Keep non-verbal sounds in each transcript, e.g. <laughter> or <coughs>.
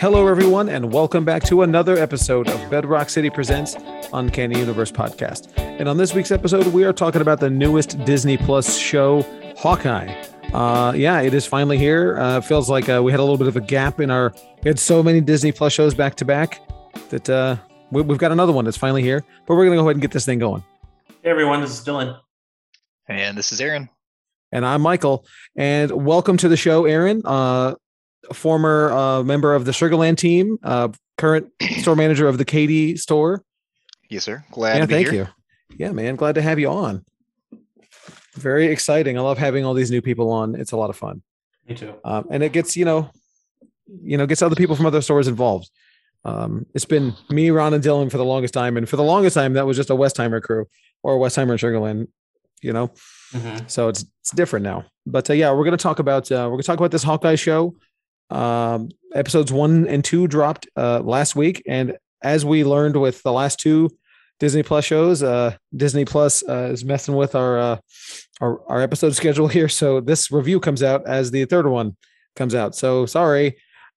Hello, everyone, and welcome back to another episode of Bedrock City Presents Uncanny Universe podcast. And on this week's episode, we are talking about the newest Disney Plus show, Hawkeye. Uh, yeah, it is finally here. Uh, feels like uh, we had a little bit of a gap in our. We had so many Disney Plus shows back to back that uh, we, we've got another one that's finally here. But we're gonna go ahead and get this thing going. Hey everyone, this is Dylan. And this is Aaron. And I'm Michael. And welcome to the show, Aaron. Uh, former uh, member of the Sugarland team, uh, current store manager of the Katy store. Yes, sir. Glad yeah, to be thank here. you. Yeah, man. Glad to have you on. Very exciting. I love having all these new people on. It's a lot of fun. Me too. Um, and it gets, you know, you know, gets other people from other stores involved. Um, it's been me, Ron, and Dylan for the longest time. And for the longest time, that was just a Westheimer crew or a Westheimer and Sugarland, you know. Mhm. So it's it's different now. But uh, yeah, we're gonna talk about uh, we're gonna talk about this Hawkeye show. Um, episodes one and two dropped uh, last week, and as we learned with the last two Disney Plus shows, uh, Disney Plus uh, is messing with our, uh, our our episode <laughs> schedule here. So this review comes out as the third one comes out. So sorry.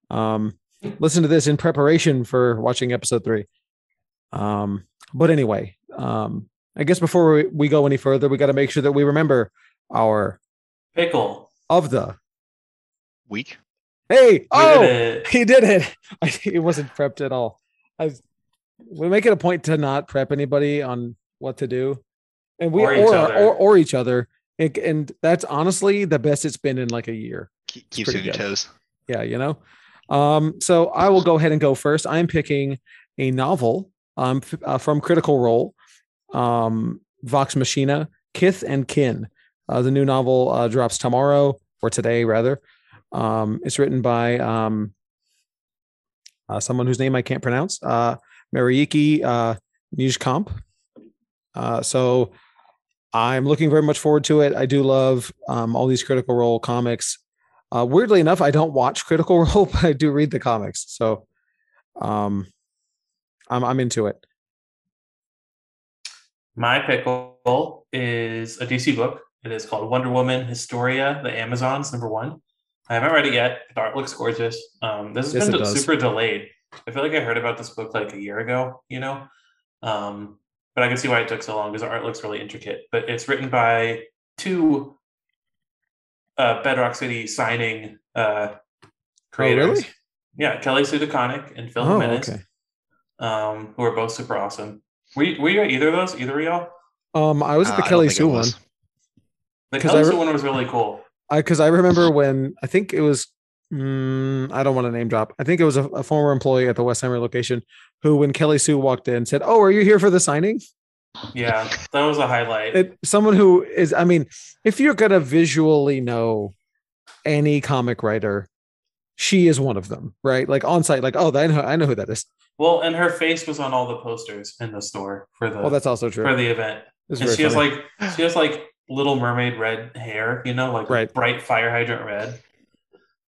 Um, listen to this in preparation for watching episode three. Um, but anyway, um, I guess before we, we go any further, we got to make sure that we remember our Pickle. of the. Week. Hey, oh, did he did it. <laughs> I, it wasn't prepped at all. I we make it a point to not prep anybody on what to do, and we Or or each or, other. or, each other, and, and that's honestly the best it's been in like a year. Keep, keeps you on your toes. Yeah, you know. Um, so I will go ahead and go first. I'm picking a novel um, f- uh, from Critical Role, um, Vox Machina, Kith and Kin. Uh, the new novel uh, drops tomorrow or today, rather. Um, it's written by um, uh, someone whose name I can't pronounce, uh, Marieke uh, Nijkamp. Uh, so I'm looking very much forward to it. I do love um, all these Critical Role comics. Uh, weirdly enough, I don't watch Critical <laughs> Role, but I do read the comics. So um, I'm, I'm into it. My pickle is a DC book. It is called Wonder Woman Historia, the Amazons, number one. I haven't read it yet. The art looks gorgeous. Um, this has Yes, been super delayed. I feel like I heard about this book like a year ago, you know? Um, but I can see why it took so long because the art looks really intricate. But it's written by two uh, Bedrock City signing uh, creators. Oh, really? Yeah, Kelly Sue DeConnick and Phil Oh, Jimenez, okay. um, who are both super awesome. Were you, were you at either of those? Either of y'all? Um, I was at Uh, the I don't Kelly Sue one was. The 'Cause Kelly I re- Sue one was really cool. I because I remember when I think it was. Mm, I don't want to name drop. I think it was a, a former employee at the West Westheimer location who, when Kelly Sue walked in, said, "Oh, are you here for the signing?" Yeah, that was a highlight. it, someone who is i mean if you're gonna visually know any comic writer she is one of them right like on site like oh i know i know who that is well, and her face was on all the posters in the store for the well that's also true for the event. And she has funny. like she has like Little Mermaid red hair, you know, like Right. bright fire hydrant red.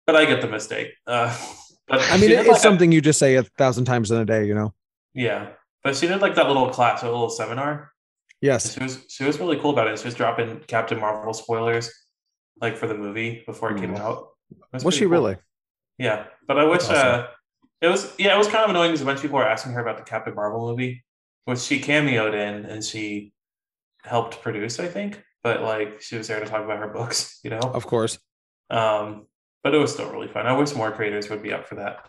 But I get the mistake. Uh, <laughs> but i mean she it- did, it's like, a- something you just say a thousand times in a day you know yeah, but she did like that little class, a little seminar. yes She was she was really cool about it. She was dropping Captain Marvel spoilers, like for the movie before it came out. It was pretty she cool. really Yeah, but I wish awesome. uh, it was yeah, it was kind of annoying because a bunch of people were asking her about the Captain Marvel movie, which she cameoed in and she helped produce, I think. But like she was there to talk about her books, <laughs> you know. of course Um, but it was still really fun. I wish more creators would be up for that.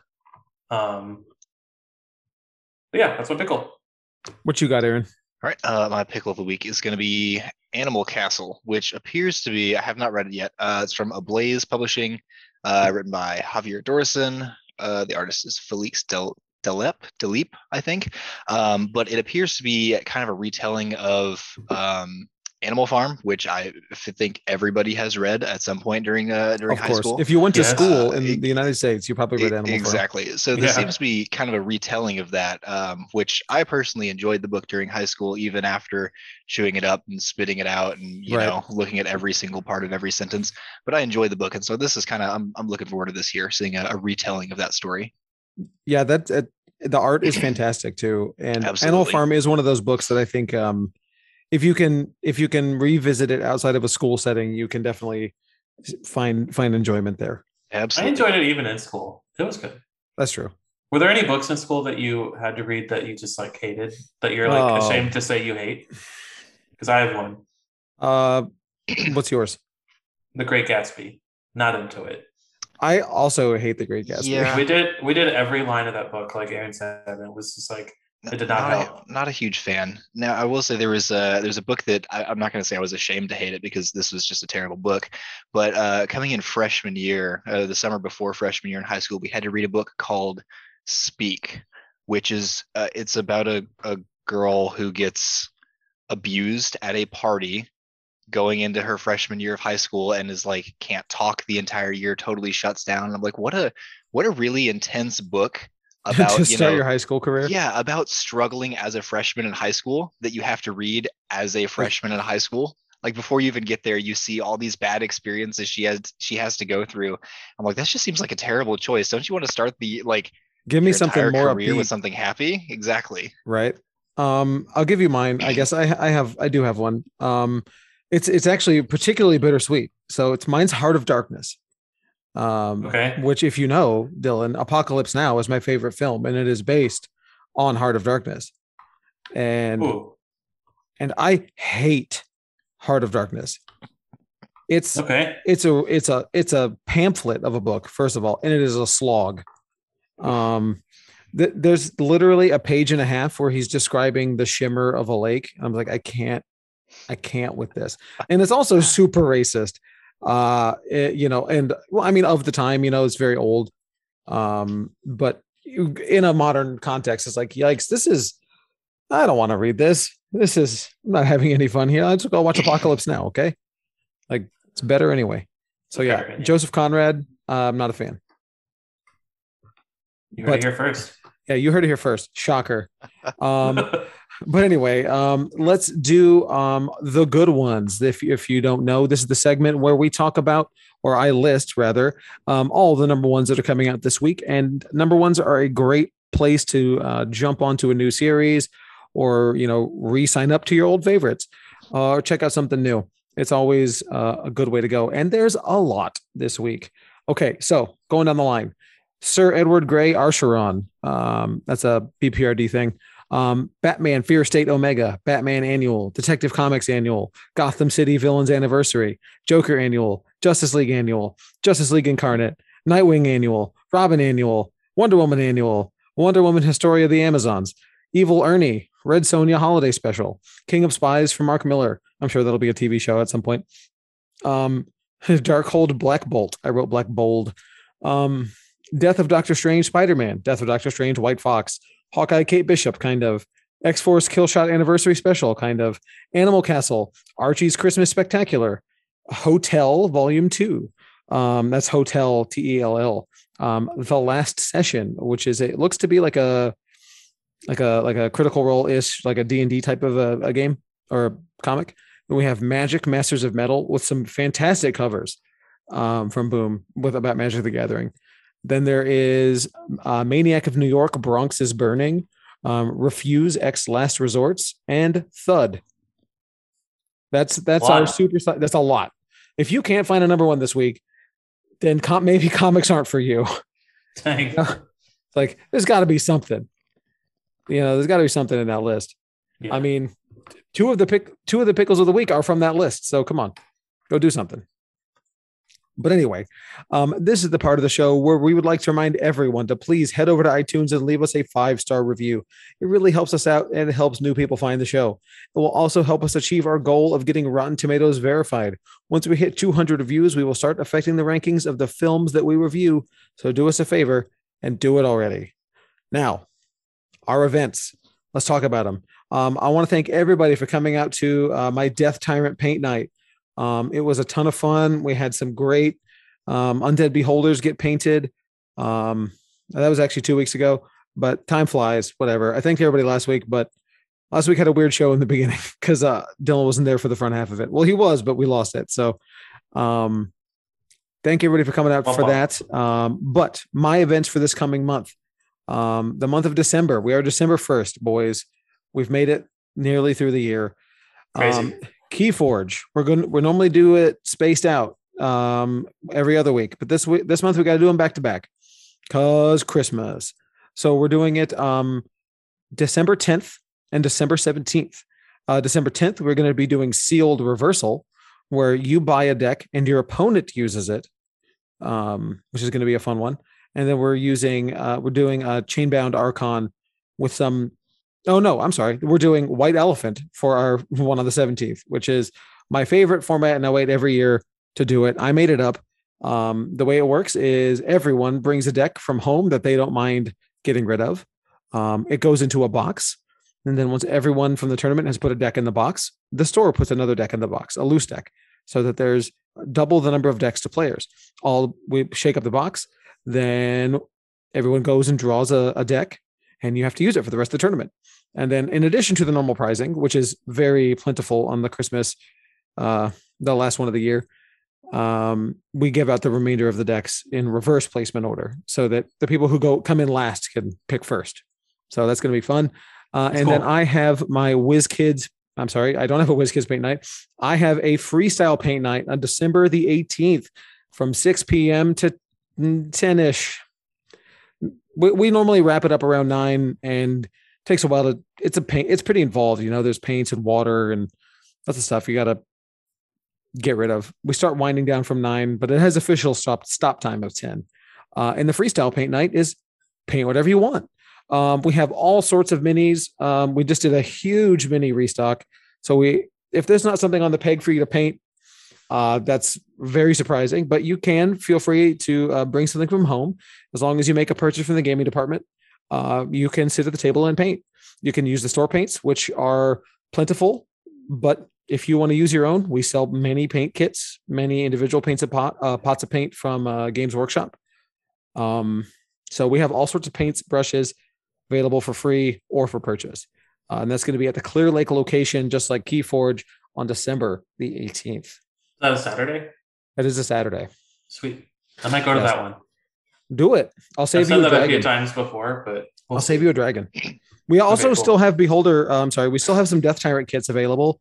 Um, yeah, that's my pickle. what you got aaron All right. Uh, my pickle of the week is going to be Animal Castle, which appears to be, I have not read it yet. Uh, it's from Ablaze Publishing, uh, written by Javier Dorison. Uh, the artist is Felix Del. Delep, Delep, I think, um, but it appears to be kind of a retelling of um, Animal Farm, which I think everybody has read at some point during uh, during of high course school. if you went to Yes. school Uh, in e- the united states you probably read animal Farm. exactly so this Yeah. seems to be kind of a retelling of that um, which i personally enjoyed the book during high school even after chewing it up and spitting it out and you Right. know looking at every single part of every sentence but i enjoyed the book and so this is kind of I'm, I'm looking forward to this year seeing a, a retelling of that story yeah that uh, the art is fantastic too and animal farm is one of those books that i think um if you can if you can revisit it outside of a school setting you can definitely find find enjoyment there Absolutely. I enjoyed it even in school. It was good. That's true. Were there any books in school that you had to read that you just like hated that you're like Oh. ashamed to say you hate? Because I have one, Uh, what's yours? The Great Gatsby. Not into it. I also hate the Great Gatsby. Yeah. We did we did every line of that book, like Aaron said, and it was just like It did not a, help. not a huge fan. Now I will say there was a there's a book that I, I'm not going to say I was ashamed to hate it because this was just a terrible book, but uh, coming in freshman year, uh, the summer before freshman year in high school, we had to read a book called Speak, which is uh, it's about a a girl who gets abused at a party going into her freshman year of high school and is like can't talk the entire year totally shuts down and i'm like what a what a really intense book <laughs> about to you start know your high school career. yeah about struggling as a freshman in high school that you have to read as a freshman in high school like before you even get there you see all these bad experiences she has she has to go through i'm like that just seems like a terrible choice don't you want to start the like Give me something more career with something happy exactly right? Um, I'll give you mine. I guess I I have I do have one. Um, it's it's actually particularly bittersweet. So it's mine's Heart of Darkness. Um, Okay. which if you know, Dylan, Apocalypse Now is my favorite film, and it is based on Heart of Darkness. And Ooh, and I hate Heart of Darkness. It's okay. it's a it's a it's a pamphlet of a book first of all and it is a slog um th- there's literally a page and a half where he's describing the shimmer of a lake i'm like i can't i can't with this and it's also super racist uh it- you know and well i mean of the time you know it's very old. Um but in a modern context it's like yikes this is i don't want to read this. This is i'm not having any fun here. Let's go watch apocalypse now okay? Like it's better anyway. So yeah yeah. joseph conrad uh, i'm not a fan. You heard But- it here first. yeah you heard it here first. Shocker. <laughs> Um but anyway um let's do um the good ones if if you don't know. This is the segment where we talk about or i list rather um all the number ones that are coming out this week. And number ones are a great place to uh, jump onto a new series or you know re-sign up to your old favorites uh, or check out something new. It's always uh, a good way to go. And there's a lot this week. Okay so going down the line. Sir edward Grey Acheron. Um, that's a bprd thing um, Batman Fear State Omega, Batman Annual, Detective Comics Annual, Gotham City Villains Anniversary, Joker Annual, Justice League Annual, Justice League Incarnate, Nightwing Annual, Robin Annual, Wonder Woman Annual, Wonder Woman Historia of the Amazons, Evil Ernie, Red Sonja Holiday Special, King of Spies from Mark Millar. I'm sure that'll be a TV show at some point. Um, <laughs> Darkhold Black Bolt. I wrote Black Bold. Um, Death of Doctor Strange Spider Man, Death of Doctor Strange White Fox, Hawkeye Kate Bishop, kind of. X Force Killshot Anniversary Special, kind of. Animal Castle, Archie's Christmas Spectacular, Hotell Volume 2. Um, that's Hotel T E L L. Um, the Last Session, which is it looks to be like a like a like a critical role ish, like a D and D type of a, a game or a comic. And we have Magic Masters of Metal with some fantastic covers um, from Boom with about Magic the Gathering. Then there is uh, Maniac of New York, Bronx is Burning, um, Refuse X Last Resorts, and Thud. That's that's our super. That's a lot. If you can't find a number one this week, then com- maybe <laughs> comics aren't for you. It's <laughs> like there's got to be something. You know, there's got to be something in that list. Yeah. I mean, two of the pick two of the pickles of the week are from that list. So come on, go do something. But anyway, um, this is the part of the show where we would like to remind everyone to please head over to iTunes and leave us a five star review. It really helps us out and it helps new people find the show. It will also help us achieve our goal of getting Rotten Tomatoes verified. Once we hit 200 reviews, we will start affecting the rankings of the films that we review. So do us a favor and do it already. Now, our events. Let's talk about them. Um, I want to thank everybody for coming out to uh, my Death Tyrant Paint Night. Um, it was a ton of fun. We had some great um, undead beholders get painted. Um, that was actually two weeks ago, but time flies. Whatever. I thanked everybody last week, but last week had a weird show in the <laughs> beginning because uh, Dylan wasn't there for the front half of it. Well, he was, but we lost it. So, um, thank everybody for coming out for that. Um, but my events for this coming month, um, the month of December, we are December 1st, boys. We've made it nearly through the year. Crazy. Keyforge, we're going we normally do it spaced out um, every other week, but this week, this month we got to do them back to back. Cause Christmas. So we're doing it um December 10th and December 17th. Uh, December 10th, we're going to be doing sealed reversal, where you buy a deck and your opponent uses it, um, which is going to be a fun one. And then we're using uh, we're doing a chainbound archon with some. Oh no, I'm sorry. We're doing white elephant for our <laughs> one on the 17th, which is my favorite format, and I wait every year to do it. I made it up. Um, the way it works is everyone brings a deck from home that they don't mind getting rid of. Um, it goes into a box. And then once everyone from the tournament has put a deck in the box, the store puts another deck in the box, a loose deck, so that there's double the number of decks to players. All we shake up the box, then everyone goes and draws a, a deck, and you have to use it for the rest of the tournament. And then, in addition to the normal prizing, which is very plentiful on the Christmas, uh, the last one of the year, um, we give out the remainder of the decks in reverse placement order, so that the people who go come in last can pick first. So that's going to be fun. Uh, and then. I have my WizKids. I'm sorry, I don't have a WizKids paint night. I have a freestyle paint night on December the 18th from 6 p.m. to 10 ish. We, we normally wrap it up around nine and takes a while to, it's a paint, it's pretty involved. You know, there's paints and water and lots of stuff you got to get rid of. We start winding down from nine, but it has official stop, stop time of 10. Uh, and the freestyle paint night is paint whatever you want. Um, we have all sorts of minis. Um, we just did a huge mini restock. So we, if there's not something on the peg for you to paint, uh, that's very surprising. But you can feel free to uh, bring something from home as long as you make a purchase from the gaming department. Uh, you can sit at the table and paint. You can use the store paints, which are plentiful. But if you want to use your own, we sell many paint kits, many individual paints of pot, uh, pots of paint from uh, Games Workshop. Um, so we have all sorts of paints, brushes available for free or for purchase. Uh, and that's going to be at the Clear Lake location, just like Keyforge on December the 18th. Is that a Saturday? That is a Saturday. Sweet. I might go to Yes. that one. Do it. I'll I've save said you a that a few dragon. times before, but I'll save you a dragon. We also cool. still have Beholder. Uh, I'm sorry, we still have some Death Tyrant kits available.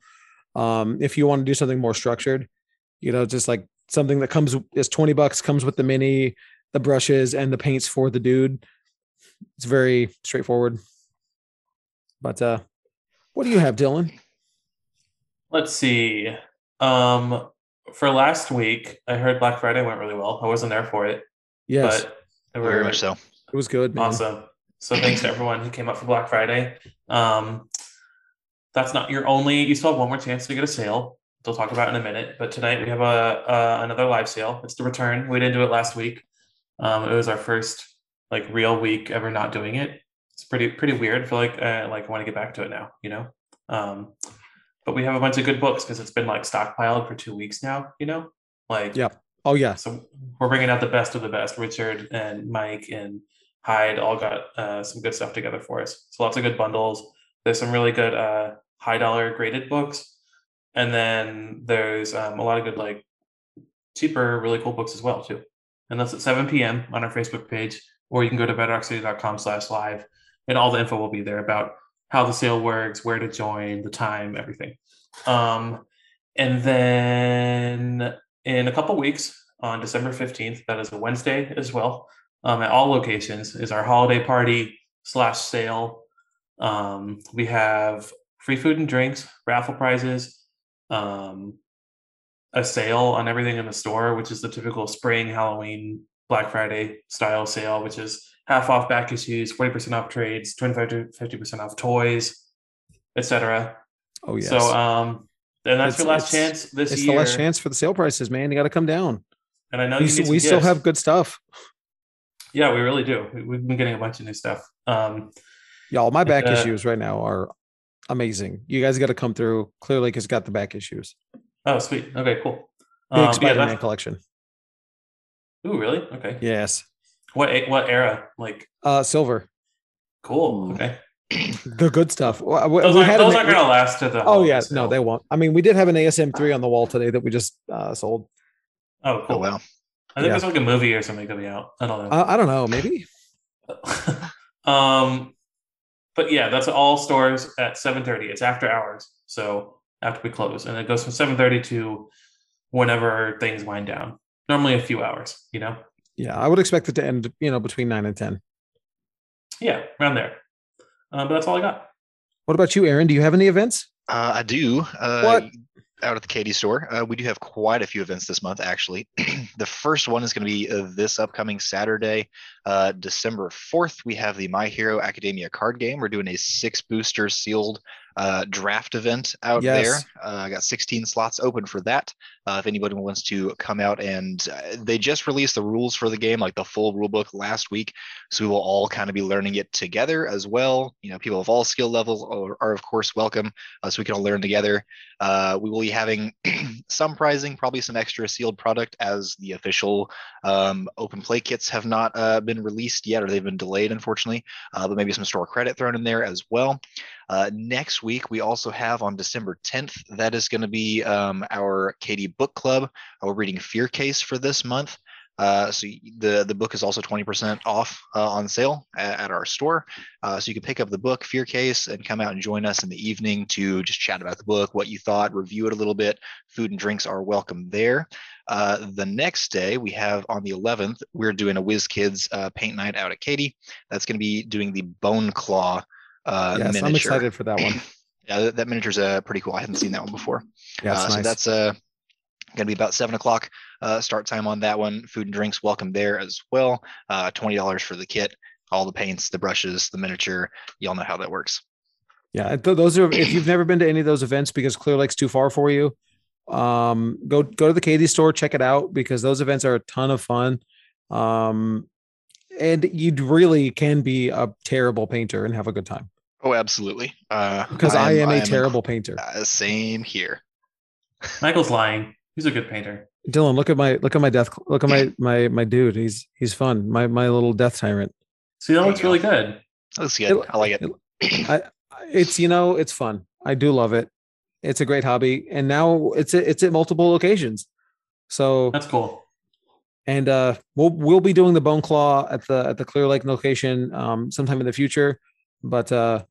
Um, if you want to do something more structured, you know, just like something that comes is 20 bucks, comes with the mini, the brushes, and the paints for the dude. It's very straightforward. But uh what do you have, Dylan? Let's see. Um, for last week, I heard Black Friday went really well. I wasn't there for it, Yes, but Very much so. it was good. Man. awesome. So thanks to everyone who came up for Black Friday. Um, that's not your only. You still have one more chance to get a sale. They'll talk about it in a minute. But tonight we have a, a another live sale. It's the return. We didn't do it last week. Um, it was our first like real week ever not doing it. It's pretty pretty weird. I feel like uh, like I want to get back to it now. You know. Um, but we have a bunch of good books because it's been like stockpiled for two weeks now. You know, like Yep. Oh yeah. so we're bringing out the best of the best. Richard and Mike and Hyde all got uh, some good stuff together for us. So lots of good bundles. There's some really good uh, high dollar graded books, and then there's um, a lot of good like cheaper, really cool books as well too. And that's at 7 p.m. on our Facebook page, or you can go to bedrockcity.com slash live, and all the info will be there about how the sale works, where to join, the time, everything. Um, and then in a couple weeks on December 15th, that is a Wednesday as well, um, at all locations is our holiday party slash sale. Um, we have free food and drinks, raffle prizes, um, a sale on everything in the store, which is the typical spring, Halloween, Black Friday style sale, which is half off back issues, 40% off trades, 25 to 50% off toys, etc. Oh yes. So um and that's It's- your last chance this it's year. the last chance for the sale prices, man. You got to come down. And I know We, you we still have good stuff. Yeah, we really do. We- We've been getting a bunch of new stuff. Um Y'all, my back uh, issues right now are amazing. You guys got to come through. Clearly, because got the back issues. oh sweet. Okay, cool. Big Um, Spider-Man that's- collection. Ooh, really? Okay. Yes. What what era? Like Uh, silver. cool. Okay. The good stuff. We- Those we aren't, those an- aren't gonna last to the Oh holiday yeah, no, they won't. I mean, we did have an ASM three on the wall today that we just uh, sold. Oh cool. Oh wow. I think Yeah. there's like a movie or something coming out. I don't know. Uh, I don't know, maybe. <laughs> um but yeah that's all stores at 7.30 it's after hours so after we close and it goes from 7.30 to whenever things wind down normally a few hours you know Yeah, I would expect it to end, you know, between nine and ten. Yeah, around there. Um, but that's all I got. What about you, Aaron? Do you have any events? Uh, I do. Uh, What? Out at the Katy store, uh, we do have quite a few events this month. Actually, <clears throat> the first one is going to be uh, this upcoming Saturday, uh, December fourth. We have the My Hero Academia card game. We're doing a six booster sealed uh, draft event out there. Yes. Uh, I got 16 slots open for that. Uh, if anybody wants to come out and uh, they just released the rules for the game, like the full rule book last week. So we will all kind of be learning it together as well. You know, people of all skill levels are, are of course welcome, so we can all learn together. Uh, we will be having <clears throat> some prizing, probably some extra sealed product, as the official um, open play kits have not uh, been released yet, or they've been delayed, unfortunately. Uh, but maybe some store credit thrown in there as well. Uh, next week, we also have on December 10th, that is going to be um, our Katy Book Club. Uh, We're reading Fear Case for this month. Uh, so the the book is also 20% off uh, on sale at, at our store. Uh, so you can pick up the book Fear Case and come out and join us in the evening to just chat about the book, what you thought, review it a little bit. Food and drinks are welcome there. Uh, the next day we have on the 11th, we're doing a WizKids uh, paint night out at Katy. That's going to be doing the Bone Claw uh, yes, miniature. I'm excited for that one. <clears throat> Yeah, that, that miniature's uh, pretty cool. I hadn't seen that one before. Yeah, Uh, nice. So that's uh, going to be about seven o'clock uh, start time on that one. Food and drinks welcome there as well. Uh, Twenty dollars for the kit, all the paints, the brushes, the miniature. Y'all know how that works. Yeah, th- those are if you've never been to any of those events because Clear Lake's too far for you, um, go go to the Katy store, check it out because those events are a ton of fun. Um, and you really can be a terrible painter and have a good time Oh, absolutely. Uh, because I, am, a inc- terrible painter. uh, same here. Michael's lying. He's a good painter. Dylan, look at my look at my death look at my my my dude. He's he's fun. My my little death tyrant. See, that There looks really good. Looks good. It- I like it. It's you know it's fun. I do love it. It's a great hobby, and now it's it's at multiple locations. So That's cool. and uh we'll we'll be doing the bone claw at the at the clear lake location um sometime in the future but uh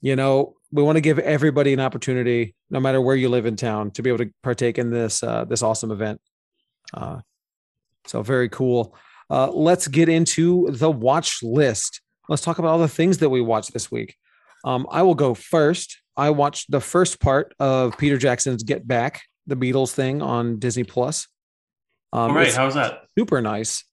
you know we want to give everybody an opportunity no matter where you live in town to be able to partake in this uh this awesome event. Uh so very cool. Uh let's get into the watch list. Let's talk about all the things that we watched this week. Um i will go first. I watched the first part of peter jackson's get back the beatles thing on disney plus. Um, All right, it's how was that? super nice.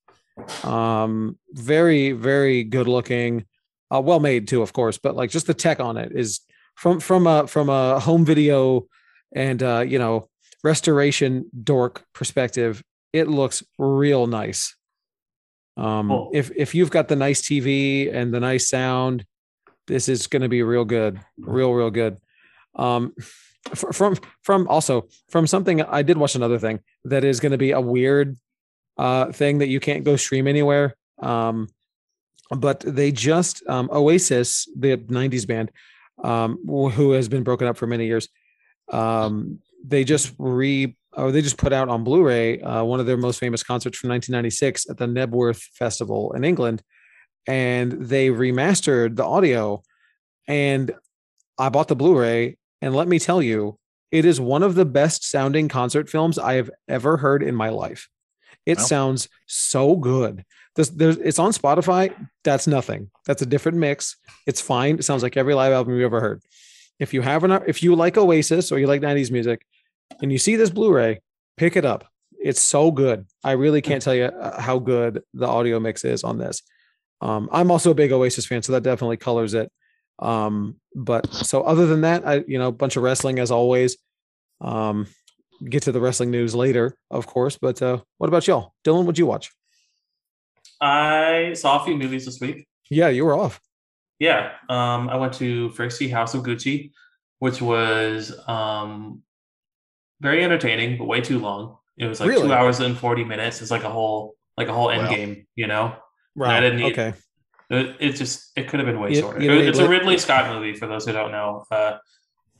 Um, very, very good looking, uh, well made too, of course, but like just the tech on it is from from a from a home video and uh, you know, restoration dork perspective, it looks real nice. Um, Cool. if if you've got the nice TV and the nice sound, this is going to be real good, real real good. Um, fr- from from also from something I did watch another thing that is going to be a weird uh thing that you can't go stream anywhere. Um, but they just um, Oasis, the '90s band, um, who has been broken up for many years, um, they just re or they just put out on Blu-ray uh, one of their most famous concerts from 1996 at the Knebworth Festival in England, and they remastered the audio. And I bought the Blu-ray, and let me tell you, it is one of the best sounding concert films I have ever heard in my life. It Wow. sounds so good. There's, it's on Spotify. That's nothing. That's a different mix. It's fine. It sounds like every live album you've ever heard. If you have an, if you like Oasis or you like 90s music, and you see this Blu-ray, pick it up. It's so good. I really can't tell you uh, how good the audio mix is on this. Um, I'm also a big Oasis fan, so that definitely colors it. Um, but so other than that, I you know, a bunch of wrestling as always. Um, get to the wrestling news later, of course. But uh, what about y'all? Dylan, what'd you watch? I saw a few movies this week. Yeah, you were off. Yeah, um, I went to first see House of Gucci, which was um, very entertaining, but way too long. It was like Really? two hours and forty minutes. It's like a whole like a whole end Wow. game, you know. Right. I didn't need- okay. It, it just it could have been way shorter. you It- it's a Ridley Scott movie for those who don't know uh,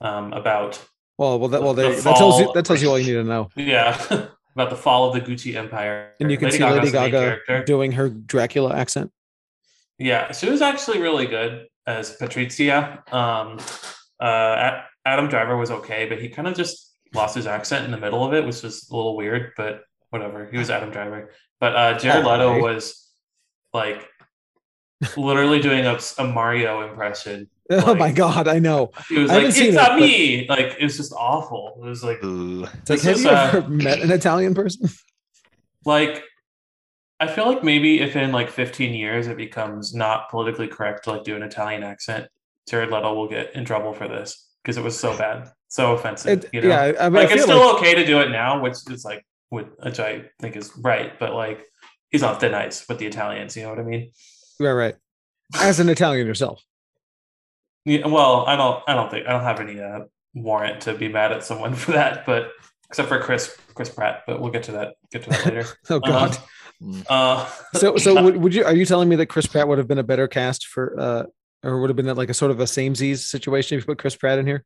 um, about Well, well, that well, The that tells you that tells you all you <laughs> need to know. yeah about the fall of the Gucci Empire. And you can see Gaga's Lady the Gaga doing her Dracula accent. Yeah, she was actually really good as Patrizia. Um, uh, Adam Driver was okay, but he kind of just lost his accent in the middle of it, which was a little weird. But whatever. He was Adam Driver, but uh, Jared Leto was like literally doing a, a Mario impression. <laughs> Oh my god, I know. He was I like, haven't "It's seen it, not but- me!" Like it was just awful. It was like It's like, have you ever met an Italian person? <laughs> like I feel like maybe if in like 15 years it becomes not politically correct to like do an Italian accent, Jared Leto will get in trouble for this because it was so bad, so offensive. It, you know? Yeah, I, I, mean, like I it's still like, okay to do it now, which is like which I think is right, but like he's on thin ice with the Italians. You know what I mean? right, right. As an Italian yourself, Yeah, well, I don't. I don't think I don't have any uh, warrant to be mad at someone <laughs> for that, but except for Chris Chris Pratt. But we'll get to that. Get to that later. <laughs> oh god. Mm. Uh, so, so <laughs> would, would you? Are you telling me that Chris Pratt would have been a better cast for, uh or would have been like a sort of a samesies situation if you put Chris Pratt in here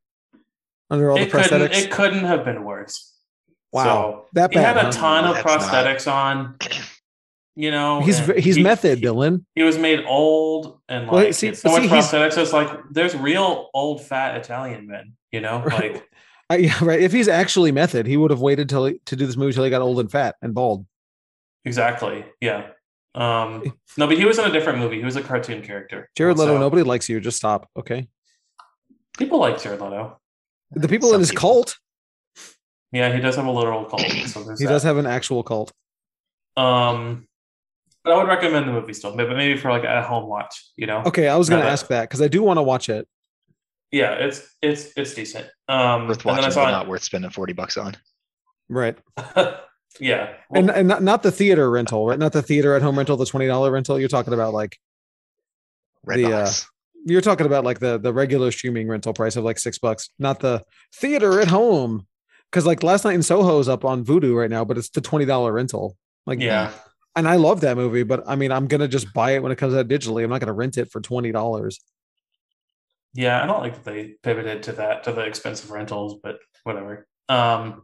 under all the it couldn't. prosthetics? It couldn't have been worse. wow, So, that he had a huh? ton of That's not- prosthetics on. You know, He's he's he- method, he- Dylan. He was made old and Well, like see- so much see, he's- prosthetics. It's like there's real old fat Italian men. You know, <laughs> Right. like Uh, yeah, right. If he's actually method, he would have waited till he, to do this movie till he got old and fat and bald. exactly. Yeah. Um. No, but he was in a different movie. He was a cartoon character. Jared Leto, So, nobody likes you. Just stop, okay? People like Jared Leto. The people Some in his people. cult. Yeah, he does have a literal cult. So <clears throat> He that. does have an actual cult. Um, but I would recommend the movie still, but maybe for like a home watch. You know. Okay, I was going to ask that because I do want to watch it. Yeah, it's it's it's decent. Um, Worth and then watching, I but saw not worth spending 40 bucks on. Right. <laughs> yeah. and Well, and not, not the theater rental, right? Not the theater at home rental, the twenty dollar rental. You're talking about like The, uh, you're talking about like the the regular streaming rental price of like six bucks, not the theater at home. Because like last night in Soho is up on Vudu right now, but it's the twenty dollar rental. Like yeah. And I love that movie, but I mean I'm gonna just buy it when it comes out digitally. I'm not gonna rent it for twenty dollars. Yeah, I don't like that they pivoted to that to the expensive rentals, but whatever. Um,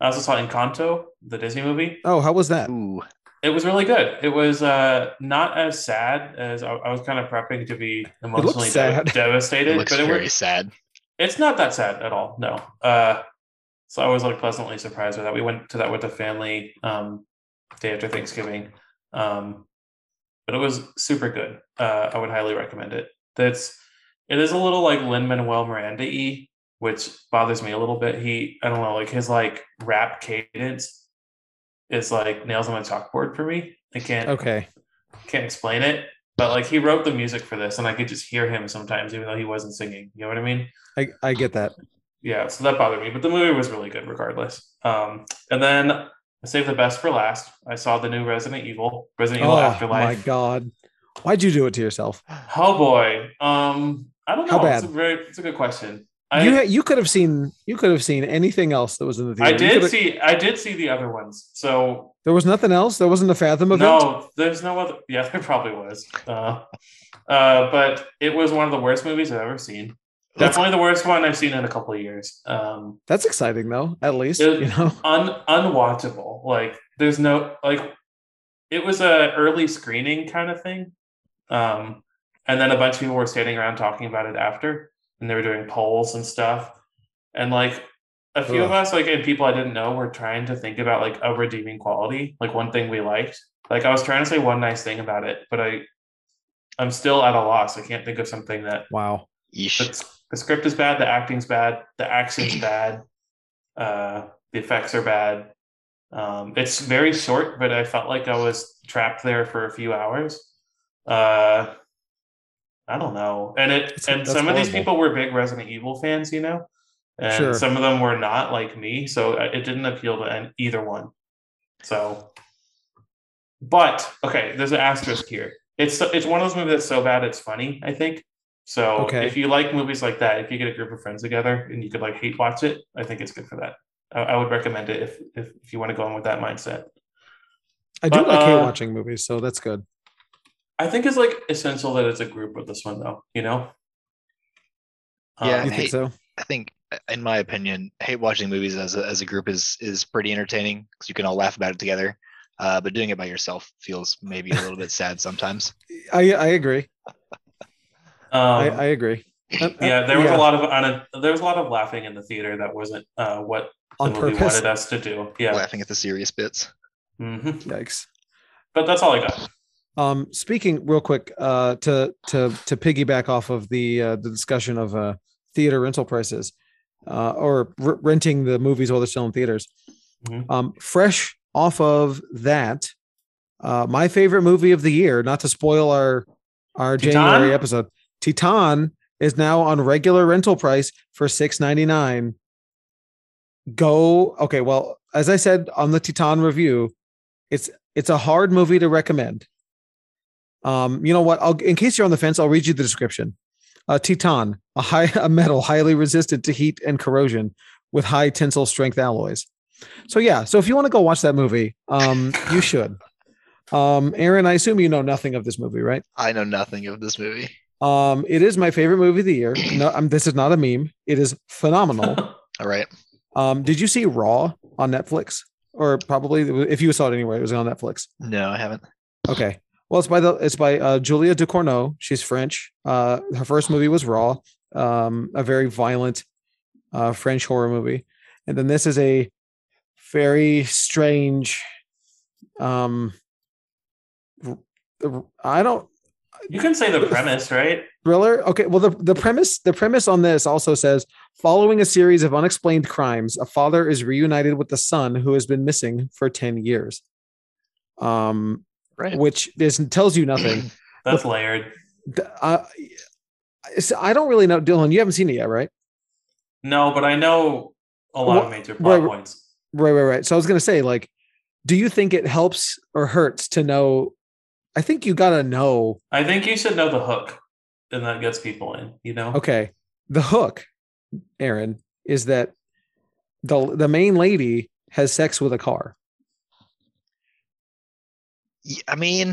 I also saw Encanto, the Disney movie. Oh, how was that? Ooh. It was really good. It was uh, not as sad as I, I was kind of prepping to be emotionally dev- sad. <laughs> devastated, It looks but it very was, sad. it's not that sad at all. No. Uh, so I was like pleasantly surprised with that. We went to that with the family um, day after Thanksgiving, um, but it was super good. Uh, I would highly recommend it. That's it is a little like Lin Manuel Miranda y, which bothers me a little bit. He I don't know like his like rap cadence is like nails on a chalkboard for me. I can't Okay. can't explain it. But like he wrote the music for this, and I could just hear him sometimes, even though he wasn't singing. You know what I mean? I, I get that. yeah, so that bothered me, but the movie was really good regardless. Um, and then I saved the best for last. I saw the new Resident Evil, Resident Evil Afterlife. Oh my god. Why'd you do it to yourself? Oh boy, um, I don't know. How It's a bad? very, it's a good question. I, you you could have seen you could have seen anything else that was in the theater. I did see, I did see the other ones. So there was nothing else. There wasn't a Fathom event. no, there's no other. Yeah, <laughs> there probably was. Uh, uh, but it was one of the worst movies I've ever seen. That's- Definitely the worst one I've seen in a couple of years. Um, That's exciting though. At least It- you know. un unwatchable. Like there's no like it was a early screening kind of thing. Um and then a bunch of people were standing around talking about it after and they were doing polls and stuff. And like a few of us, like and people I didn't know were trying to think about like a redeeming quality, like one thing we liked. Like I was trying to say one nice thing about it, but I I'm still at a loss. I can't think of something that Wow. Yeesh. the, the script is bad, the acting's bad, the accent's <clears throat> bad, uh, the effects are bad. Um, it's very short, but I felt like I was trapped there for a few hours. Uh, I don't know, and it That's- and that's some of these people were big Resident Evil fans, you know, and Sure. some of them were not like me, so uh, it didn't appeal to an- either one. So, but okay, there's an asterisk here. It's it's one of those movies that's so bad it's funny. I think so. Okay. If you like movies like that, if you get a group of friends together and you could like hate watch it, I think it's good for that. I, I would recommend it if, if if you want to go in with that mindset. I do But, like hate uh, watching movies, so that's good. I think it's like essential that it's a group with this one though. You know. Yeah, Um, You think hate- so? I think, uh, in my opinion, hate watching movies as a, as a group is is pretty entertaining because you can all laugh about it together. Uh, but doing it by yourself feels maybe a little bit sad sometimes. <laughs> I I agree. I, um, I agree. Uh, uh, yeah, there was yeah. a lot of un- there was a lot of laughing in the theater that wasn't uh, what on the movie purpose. wanted us to do. Yeah. Laughing at the serious bits. hmm Yikes. But that's all I got. Um, speaking real quick, uh, to to to piggyback off of the uh, the discussion of uh, theater rental prices, uh, or r- renting the movies while they're still in theaters. Mhm. Um, fresh off of that, uh, my favorite movie of the year. Not to spoil our our Titane? January episode, Titane is now on regular rental price for six ninety nine. Go okay. Well, as I said on the Titane review, it's it's a hard movie to recommend. Um, you know what? I'll in case you're on the fence, I'll read you the description. Uh, Titane, a high <laughs> a metal highly resistant to heat and corrosion with high tensile strength alloys. So yeah, so if you want to go watch that movie, um, you should. <laughs> Um, Aaron, I assume you know nothing of this movie, right? I know nothing of this movie. Um, it is my favorite movie of the year. No, um, this is not a meme. It is phenomenal. <laughs> All right. Um, did you see Raw on Netflix? Or probably if you saw it anywhere, it was on Netflix. No, I haven't. Okay. Well, it's by the it's by uh, Julia Ducournau. She's French. Uh, her first movie was Raw, um, a very violent uh, French horror movie, and then this is a very strange. Um, I don't You can say the premise, right? thriller. Okay, well the the premise the premise on this also says following a series of unexplained crimes, a father is reunited with the son who has been missing for ten years. Um, Right. which is tells you nothing. <clears throat> That's layered. D- uh, I don't really know, Dylan. You haven't seen it yet, right? No, but I know a lot What- of major plot right, points. Right, right, right. So I was gonna say, like, do you think it helps or hurts to know? I think you gotta know. I think you should know the hook, and that gets people in. You know. Okay, the hook, Aaron, is that the the main lady has sex with a car. I mean,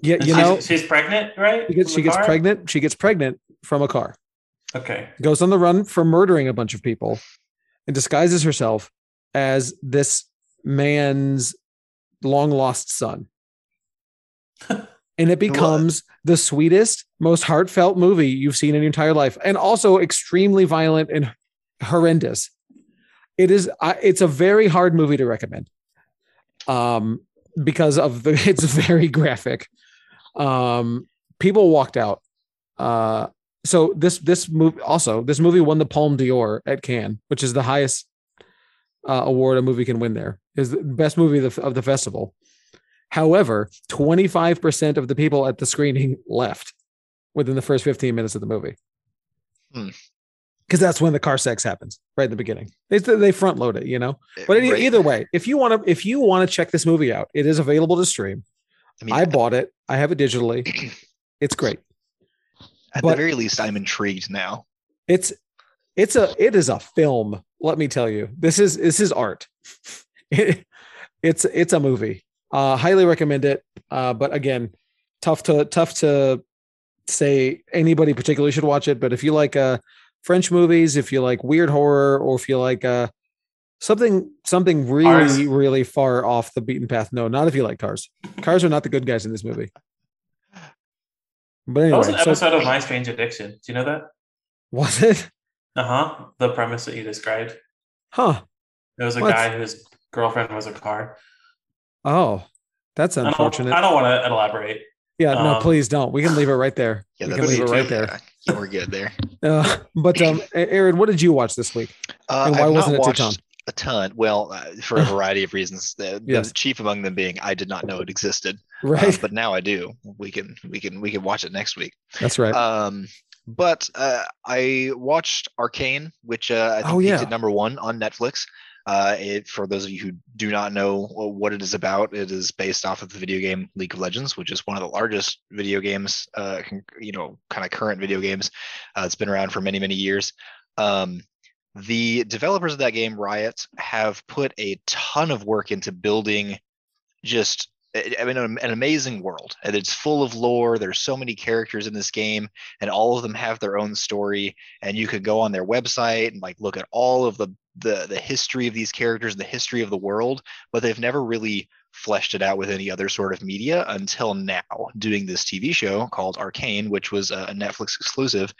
Yeah, you she's, know, she's pregnant, right? she gets she gets pregnant. She gets pregnant from a car. Okay. goes on the run for murdering a bunch of people and disguises herself as this man's long lost son. <laughs> and it becomes the sweetest, most heartfelt movie you've seen in your entire life, and also extremely violent and horrendous. It is. It's a very hard movie to recommend, um, because of the. <laughs> It's very graphic. Um, people walked out. Uh, so this this movie also this movie won the Palme d'Or at Cannes, which is the highest uh, award a movie can win. There is the best movie of the, of the festival. However, twenty five percent of the people at the screening left within the first fifteen minutes of the movie, Hmm. because that's when the car sex happens right in the beginning. They they front load it, you know. But right. either way, if you want to if you want to check this movie out, it is available to stream. I mean, I bought it. I have it digitally. <clears throat> It's great. at but- the very least, I'm intrigued now. it's it's a it is a film let me tell you this is this is art <laughs> It- it's it's a movie uh highly recommend it uh but again tough to tough to say anybody particularly should watch it but if you like uh french movies if you like weird horror or if you like uh something something really Cars? really far off the beaten path no not if you like cars cars are not the good guys in this movie but anyway, That was an so episode of My Strange Addiction. Do you know that? was it Uh huh. The premise that you described. huh There was a What? guy whose girlfriend was a car. Oh, that's I don't, unfortunate. I don't want to elaborate. yeah, no, um, please don't. We can leave it right there. <laughs> Yeah, we that's can leave it right there. Yeah, we're good there. <laughs> Uh, but um, Aaron, what did you watch this week? Uh, And why I've not wasn't it watched Titane? A ton. Well, uh, for a <laughs> variety of reasons. The, the Yes. chief among them being I did not know it existed, uh, Right, but now I do. We can we can we can watch it next week. that's right. Um, but uh, I watched Arcane, which uh, I think Oh, yeah. at number one on Netflix. Uh, it, for those of you who do not know what it is about, it is based off of the video game League of Legends, which is one of the largest video games, uh, you know, kind of current video games. Uh, it's been around for many, many years. Um, the developers of that game, Riot, have put a ton of work into building just I mean, an amazing world, and it's full of lore. There's so many characters in this game, and all of them have their own story. And you could go on their website and like look at all of the the the history of these characters, the history of the world, but they've never really fleshed it out with any other sort of media until now, doing this TV show called Arcane, which was a a Netflix exclusive.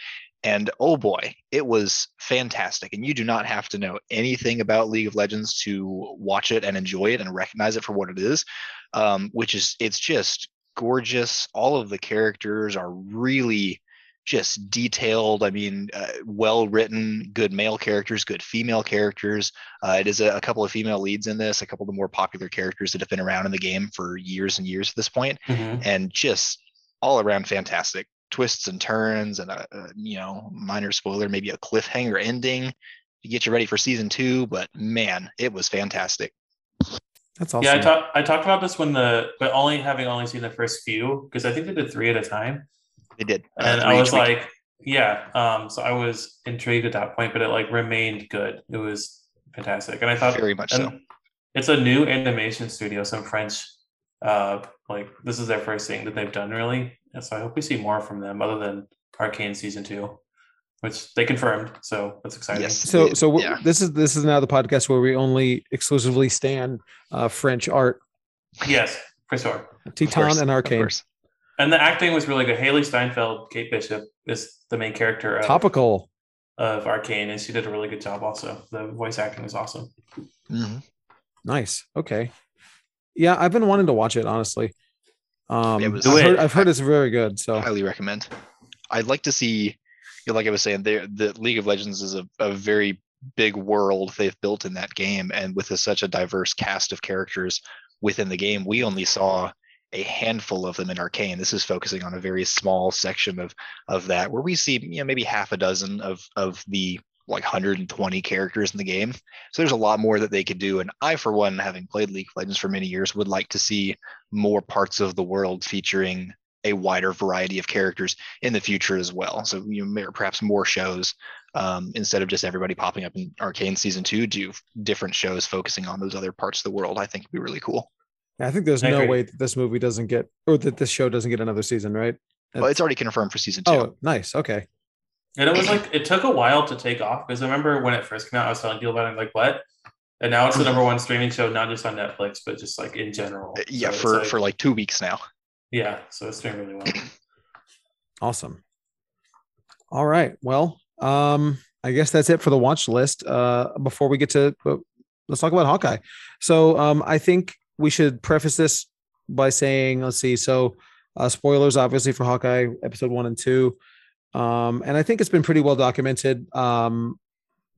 And oh boy, it was fantastic. And you do not have to know anything about League of Legends to watch it and enjoy it and recognize it for what it is, um, which is it's just gorgeous. All of the characters are really just detailed. I mean, uh, well written, good male characters, good female characters. Uh, it is a, a, couple of female leads in this, a couple of the more popular characters that have been around in the game for years and years at this point, mm-hmm. and just all around fantastic twists and turns, and a, a, you know minor spoiler, maybe a cliffhanger ending to get you ready for season two. But man, it was fantastic. That's awesome. Yeah, I talked I talked about this when the but only having only seen the first few because I think they did three at a time they did. Uh, and I was like, yeah. Um, so I was intrigued at that point, but it like remained good. It was fantastic. And I thought very much so. It's a new animation studio, some French uh like this is their first thing that they've done really. And so I hope we see more from them other than Arcane season two which they confirmed. So that's exciting. Yes. So so yeah. this is this is now the podcast where we only exclusively stand uh, French art. Yes, for sure. Titane and Arcane. And the acting was really good. Hailee Steinfeld, Kate Bishop, is the main character. Of, Topical. Of Arcane, and she did a really good job. Also, the voice acting was awesome. Mm-hmm. Nice. Okay. Yeah, I've been wanting to watch it honestly. Um, it was, I've, heard, I've heard it's very good. So highly recommend. I'd like to see, you know, like I was saying, there the League of Legends is a, a very big world they've built in that game, and with a, such a diverse cast of characters within the game, we only saw a handful of them in Arcane. This is focusing on a very small section of of that, where we see you know maybe half a dozen of of the like 120 characters in the game. So there's a lot more that they could do. And I, for one, having played League of Legends for many years, would like to see more parts of the world featuring a wider variety of characters in the future as well. So you know, perhaps more shows um, instead of just everybody popping up in Arcane season two, do different shows focusing on those other parts of the world. I think would be really cool. I think there's I no agree. way that this movie doesn't get or that this show doesn't get another season, right? It's, well, it's already confirmed for season two. Oh, nice. Okay. And it was like it took a while to take off because I remember when it first came out, I was telling people about it, like what? And now it's the number one streaming show, not just on Netflix, but just like in general. Uh, yeah, so for like, for like two weeks now. Yeah, so it's doing really well. <clears throat> awesome. All right. Well, um, I guess that's it for the watch list. Uh, before we get to, uh, let's talk about Hawkeye. So, um, I think we should preface this by saying, let's see, so uh, spoilers obviously for Hawkeye episode one and two, um, and I think it's been pretty well documented. Um,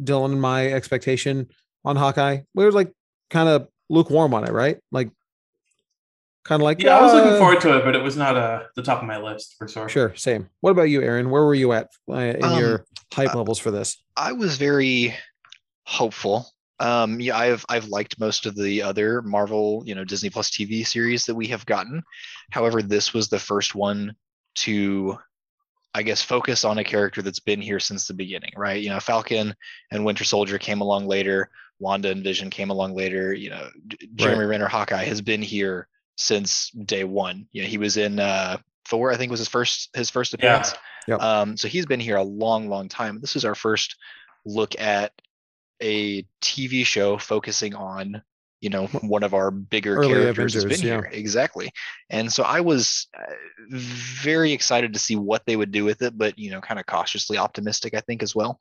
Dylan, my expectation on Hawkeye, we were like kind of lukewarm on it, right? Like, kind of like yeah, uh, I was looking uh, forward to it, but it was not uh, the top of my list for sure. Sure, same. What about you, Aaron? Where were you at uh, in um, your hype levels for this? I was very hopeful um, yeah, I've I've liked most of the other Marvel, you know, Disney Plus TV series that we have gotten. However, this was the first one to, I guess, focus on a character that's been here since the beginning, right? You know, Falcon and Winter Soldier came along later. Wanda and Vision came along later. You know, Jeremy right. Renner, Hawkeye has been here since day one. You know, he was in uh, Thor, I think was his first his first appearance. Yeah. Yep. Um, so he's been here a long, long time. This is our first look at a TV show focusing on you know one of our bigger Early characters Avengers, has been yeah. here. Exactly. And so i was uh, very excited to see what they would do with it but you know kind of cautiously optimistic i think as well.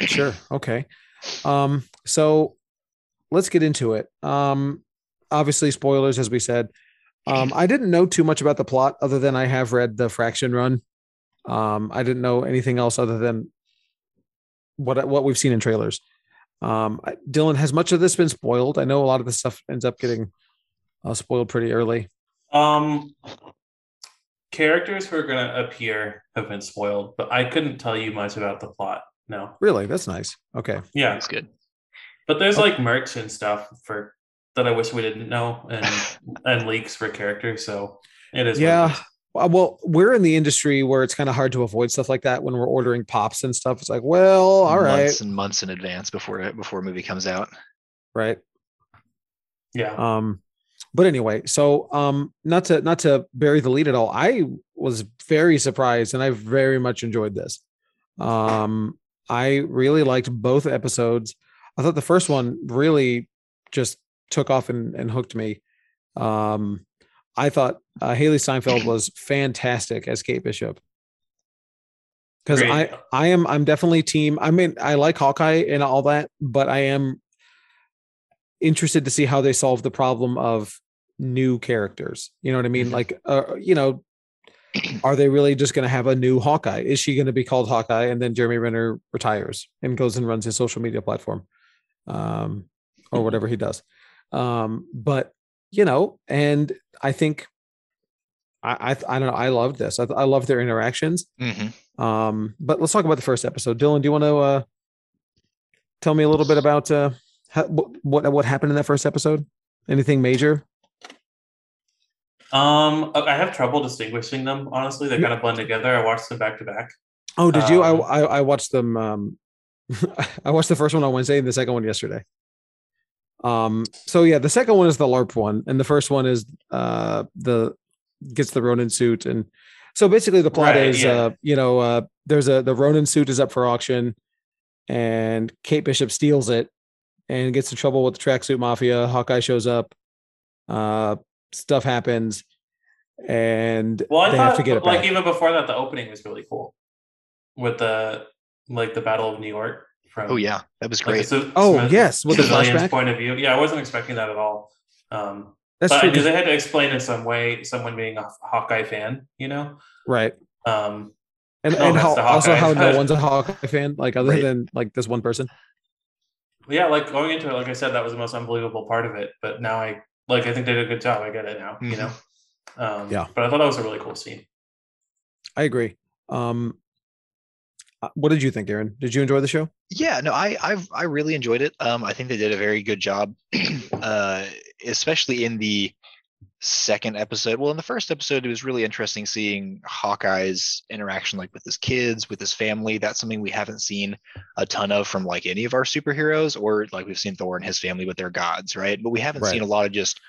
Sure. <clears throat> Okay. Um so let's get into it. Um obviously spoilers as we said. Um i didn't know too much about the plot other than i have read the Fraction run. Um i didn't know anything else other than what what we've seen in trailers. Um, Dylan, has much of this been spoiled? I know a lot of this stuff ends up getting uh, spoiled pretty early. Um, characters who are going to appear have been spoiled, but I couldn't tell you much about the plot. No, really, that's nice. Okay, yeah, that's good. But there's okay. like merch and stuff for that I wish we didn't know, and and leaks for characters. So it is. Yeah, well, we're in the industry where it's kind of hard to avoid stuff like that when we're ordering pops and stuff. It's like, well, all months right, months and months in advance before before a movie comes out. Right. Yeah. Um, but anyway, so um, not to not to bury the lead at all. I was very surprised, and I very much enjoyed this. Um, I really liked both episodes. I thought the first one really just took off and, and hooked me. Um, I thought uh, Hailee Steinfeld <clears throat> was fantastic as Kate Bishop. because I I am I'm definitely team. I mean, I like Hawkeye and all that, but I am interested to see how they solve the problem of new characters. You know what I mean? Mhm. Like, uh, you know, are they really just going to have a new Hawkeye? Is she going to be called Hawkeye and then Jeremy Renner retires and goes and runs his social media platform, um, or whatever he does? Um, but you know, and I think. I, I I don't know. I loved this. I, I love their interactions. Mhm. Um, but let's talk about the first episode. Dylan, do you want to uh, tell me a little bit about uh, how, what what happened in that first episode? Anything major? Um, I have trouble distinguishing them. Honestly, they Yeah. kind of blend together. I watched them back to back. Oh, did you? I, Um, I I watched them. Um, <laughs> I watched the first one on Wednesday and the second one yesterday. Um. So yeah, the second one is the LARP one, and the first one is uh the gets the Ronin suit, and so basically the plot Right, is yeah. uh you know uh there's a the Ronin suit is up for auction, and Kate Bishop steals it and gets in trouble with the tracksuit mafia. Hawkeye shows up. Uh, stuff happens, and Well, I they thought have to get it like back. even before that, the opening was really cool with the like the Battle of New York. From Oh yeah, that was great. a ci- Oh, civil- yes, with the civilian's flashback? point of view. Yeah, I wasn't expecting that at all. Um, That's but true. I they had to explain in some way someone being a Hawkeye fan. You know. right. Um, And, No and how, also how no one's a Hawkeye fan, like other Right. than like this one person. yeah, like going into it, like I said, that was the most unbelievable part of it. But now I like, I think they did a good job. I get it now. You Mhm. know. Um, Yeah. But I thought that was a really cool scene. I agree. Um, what did you think, Aaron? Did you enjoy the show? Yeah, no, I I've I really enjoyed it. Um, I think they did a very good job, <clears throat> uh, especially in the second episode. Well, in the first episode, it was really interesting seeing Hawkeye's interaction, like with his kids, with his family. That's something we haven't seen a ton of from like any of our superheroes, or like we've seen Thor and his family with their gods, right? But we haven't Right. seen a lot of just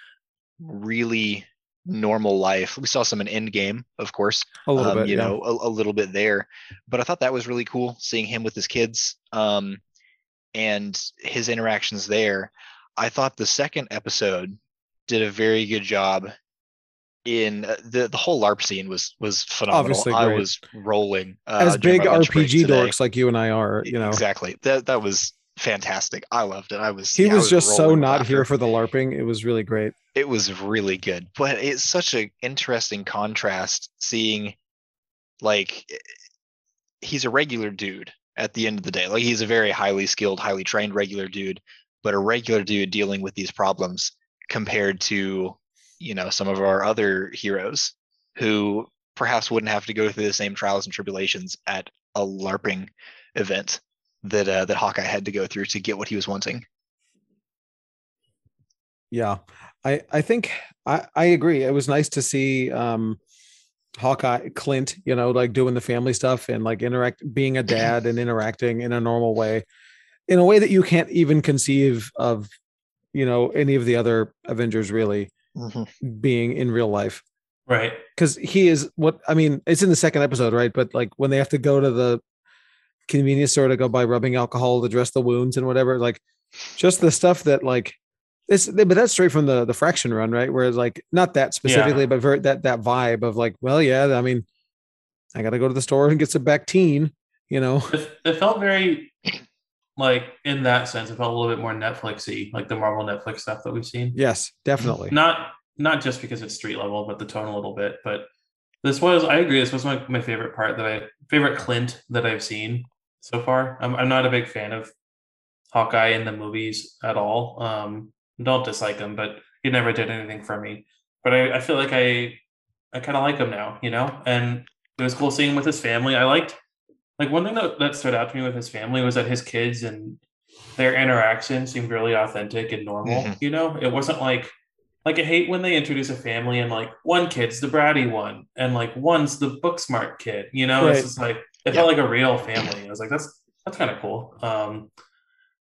really normal life. We saw some in Endgame, of course, A little um, bit, you yeah. know, a, a little bit there. But I thought that was really cool seeing him with his kids um, and his interactions there. I thought the second episode did a very good job in uh, the the whole LARP scene was was phenomenal. Obviously I was rolling uh, As big my lunch break RPG dorks like you and I are, you know, exactly that that was fantastic. I loved it. I was he I was just so not laughter here for the LARPing. It was really great. It was really good but it's such an interesting contrast seeing like eh, he's a regular dude at the end of the day like he's a very highly skilled highly trained regular dude but a regular dude dealing with these problems compared to you know some of our other heroes who perhaps wouldn't have to go through the same trials and tribulations at a larping event that uh, that hawkeye had to go through to get what he was wanting. Yeah, I I think I I agree. It was nice to see um Hawkeye Clint, you know, like doing the family stuff and like interact, being a dad and interacting in a normal way, in a way that you can't even conceive of, you know, any of the other Avengers really being in real life. Right. Because he is what I mean. It's in the second episode, right? But like when they have to go to the convenience store to go buy rubbing alcohol to dress the wounds and whatever, like just the stuff that like it's but that's straight from the the Fraction run, right? Whereas like not that specifically, but very that that vibe of like, well, yeah, I mean, I got to go to the store and get some Bactine, you know. It, it felt very like in that sense, it felt a little bit more Netflixy, like the Marvel Netflix stuff that we've seen. Yes, definitely. Not not just because it's street level, but the tone a little bit. But this was, I agree, this was my, my favorite part that I favorite Clint that I've seen so far. I'm I'm not a big fan of Hawkeye in the movies at all. Um, don't dislike him, but he never did anything for me. But I, I feel like I I kind of like him now, you know. And it was cool seeing him with his family. I liked like one thing that, that stood out to me with his family was that his kids and their interaction seemed really authentic and normal. Mhm. You know, it wasn't like like I hate when they introduce a family and like one kid's the bratty one and like one's the book smart kid. You know, Right. it's just like it felt like a real family. I was like, that's that's kind of cool. Um,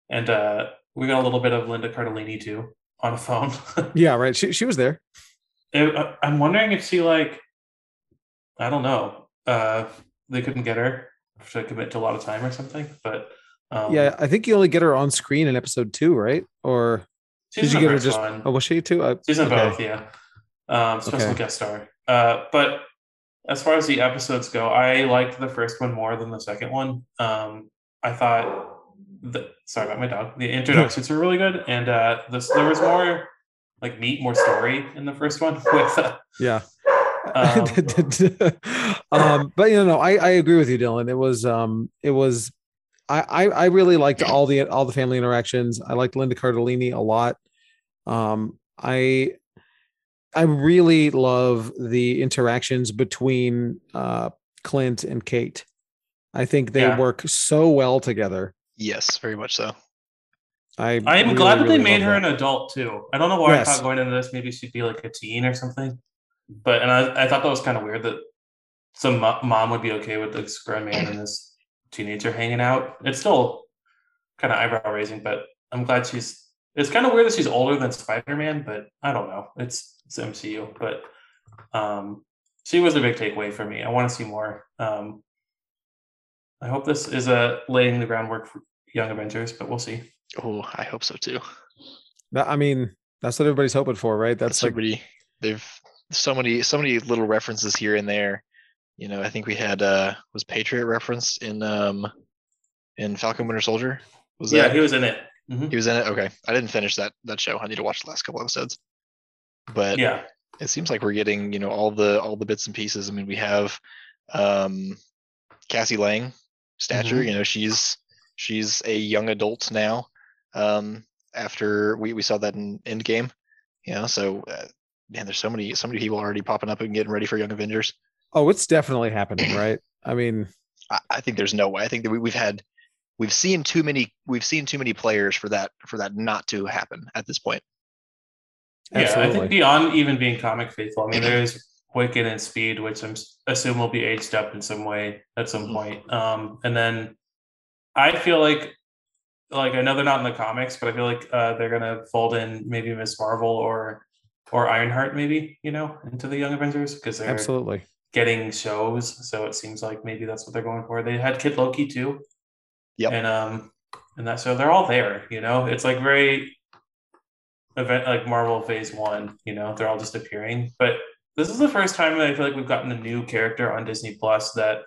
and uh, we got a little bit of Linda Cardellini too on a phone. <laughs> Yeah, right. She she was there. It- I- I'm wondering if she like, I don't know, uh, they couldn't get her to commit to a lot of time or something. But um, Yeah, I think you only get her on screen in episode two, right? Or she's did you get her just? one. Oh, was she too? Uh, She's in okay. both, yeah. Um, special Okay. guest star. Uh, but as far as the episodes go, I liked the first one more than the second one. Um, I thought the sorry about my dog. The introductions were really good, and uh, this there was more like meat, more story in the first one <laughs> with. Uh, Yeah. Um, <laughs> um, but you know, I, I agree with you, Dylan. It was um it was I, I I really liked all the all the family interactions. I liked Linda Cardellini a lot. Um I I really love the interactions between uh Clint and Kate. I think they Yeah. work so well together. Yes, very much so. I I am really, glad that they really made her that. an adult too. I don't know why Yes. I thought going into this maybe she'd be like a teen or something, but and I, I thought that was kind of weird that some mo- mom would be okay with this grown man and this teenager hanging out. It's still kind of eyebrow raising, but I'm glad she's. It's kind of weird that she's older than Spider Man, but I don't know. It's it's MCU, but um, she was a big takeaway for me. I want to see more. Um, I hope this is a laying the groundwork for Young Avengers, but we'll see. Oh, I hope so too. That- I mean, that's what everybody's hoping for, right? That's like somebody they've so many so many little references here and there. You know, I think we had uh was Patriot referenced in um in Falcon Winter Soldier. Was yeah, that he was in it. Mhm. he was in it? Okay. I didn't finish that that show. I need to watch the last couple episodes. But Yeah, it seems like we're getting, you know, all the all the bits and pieces. I mean, we have um Cassie Lang stature, Mhm. you know, she's she's a young adult now. Um after we, we saw that in Endgame. You know, so uh, man, there's so many so many people already popping up and getting ready for Young Avengers. oh, it's definitely happening, right? I mean, I, I think there's no way. I think that we, we've had we've seen too many we've seen too many players for that for that not to happen at this point. yeah. I think beyond even being comic faithful, I mean, there's <clears throat> Wiccan and Speed, which I'm assume will be aged up in some way at some Mhm. point. Um, and then I feel like, like I know they're not in the comics, but I feel like uh, they're gonna fold in maybe Miss Marvel or or Ironheart, maybe you know, into the Young Avengers because they're absolutely. getting shows. So it seems like maybe that's what they're going for. They had Kid Loki too. yeah, And um and that so they're all there, you know. It's like very event like Marvel phase one, you know, they're all just appearing. But this is the first time that I feel like we've gotten a new character on Disney Plus that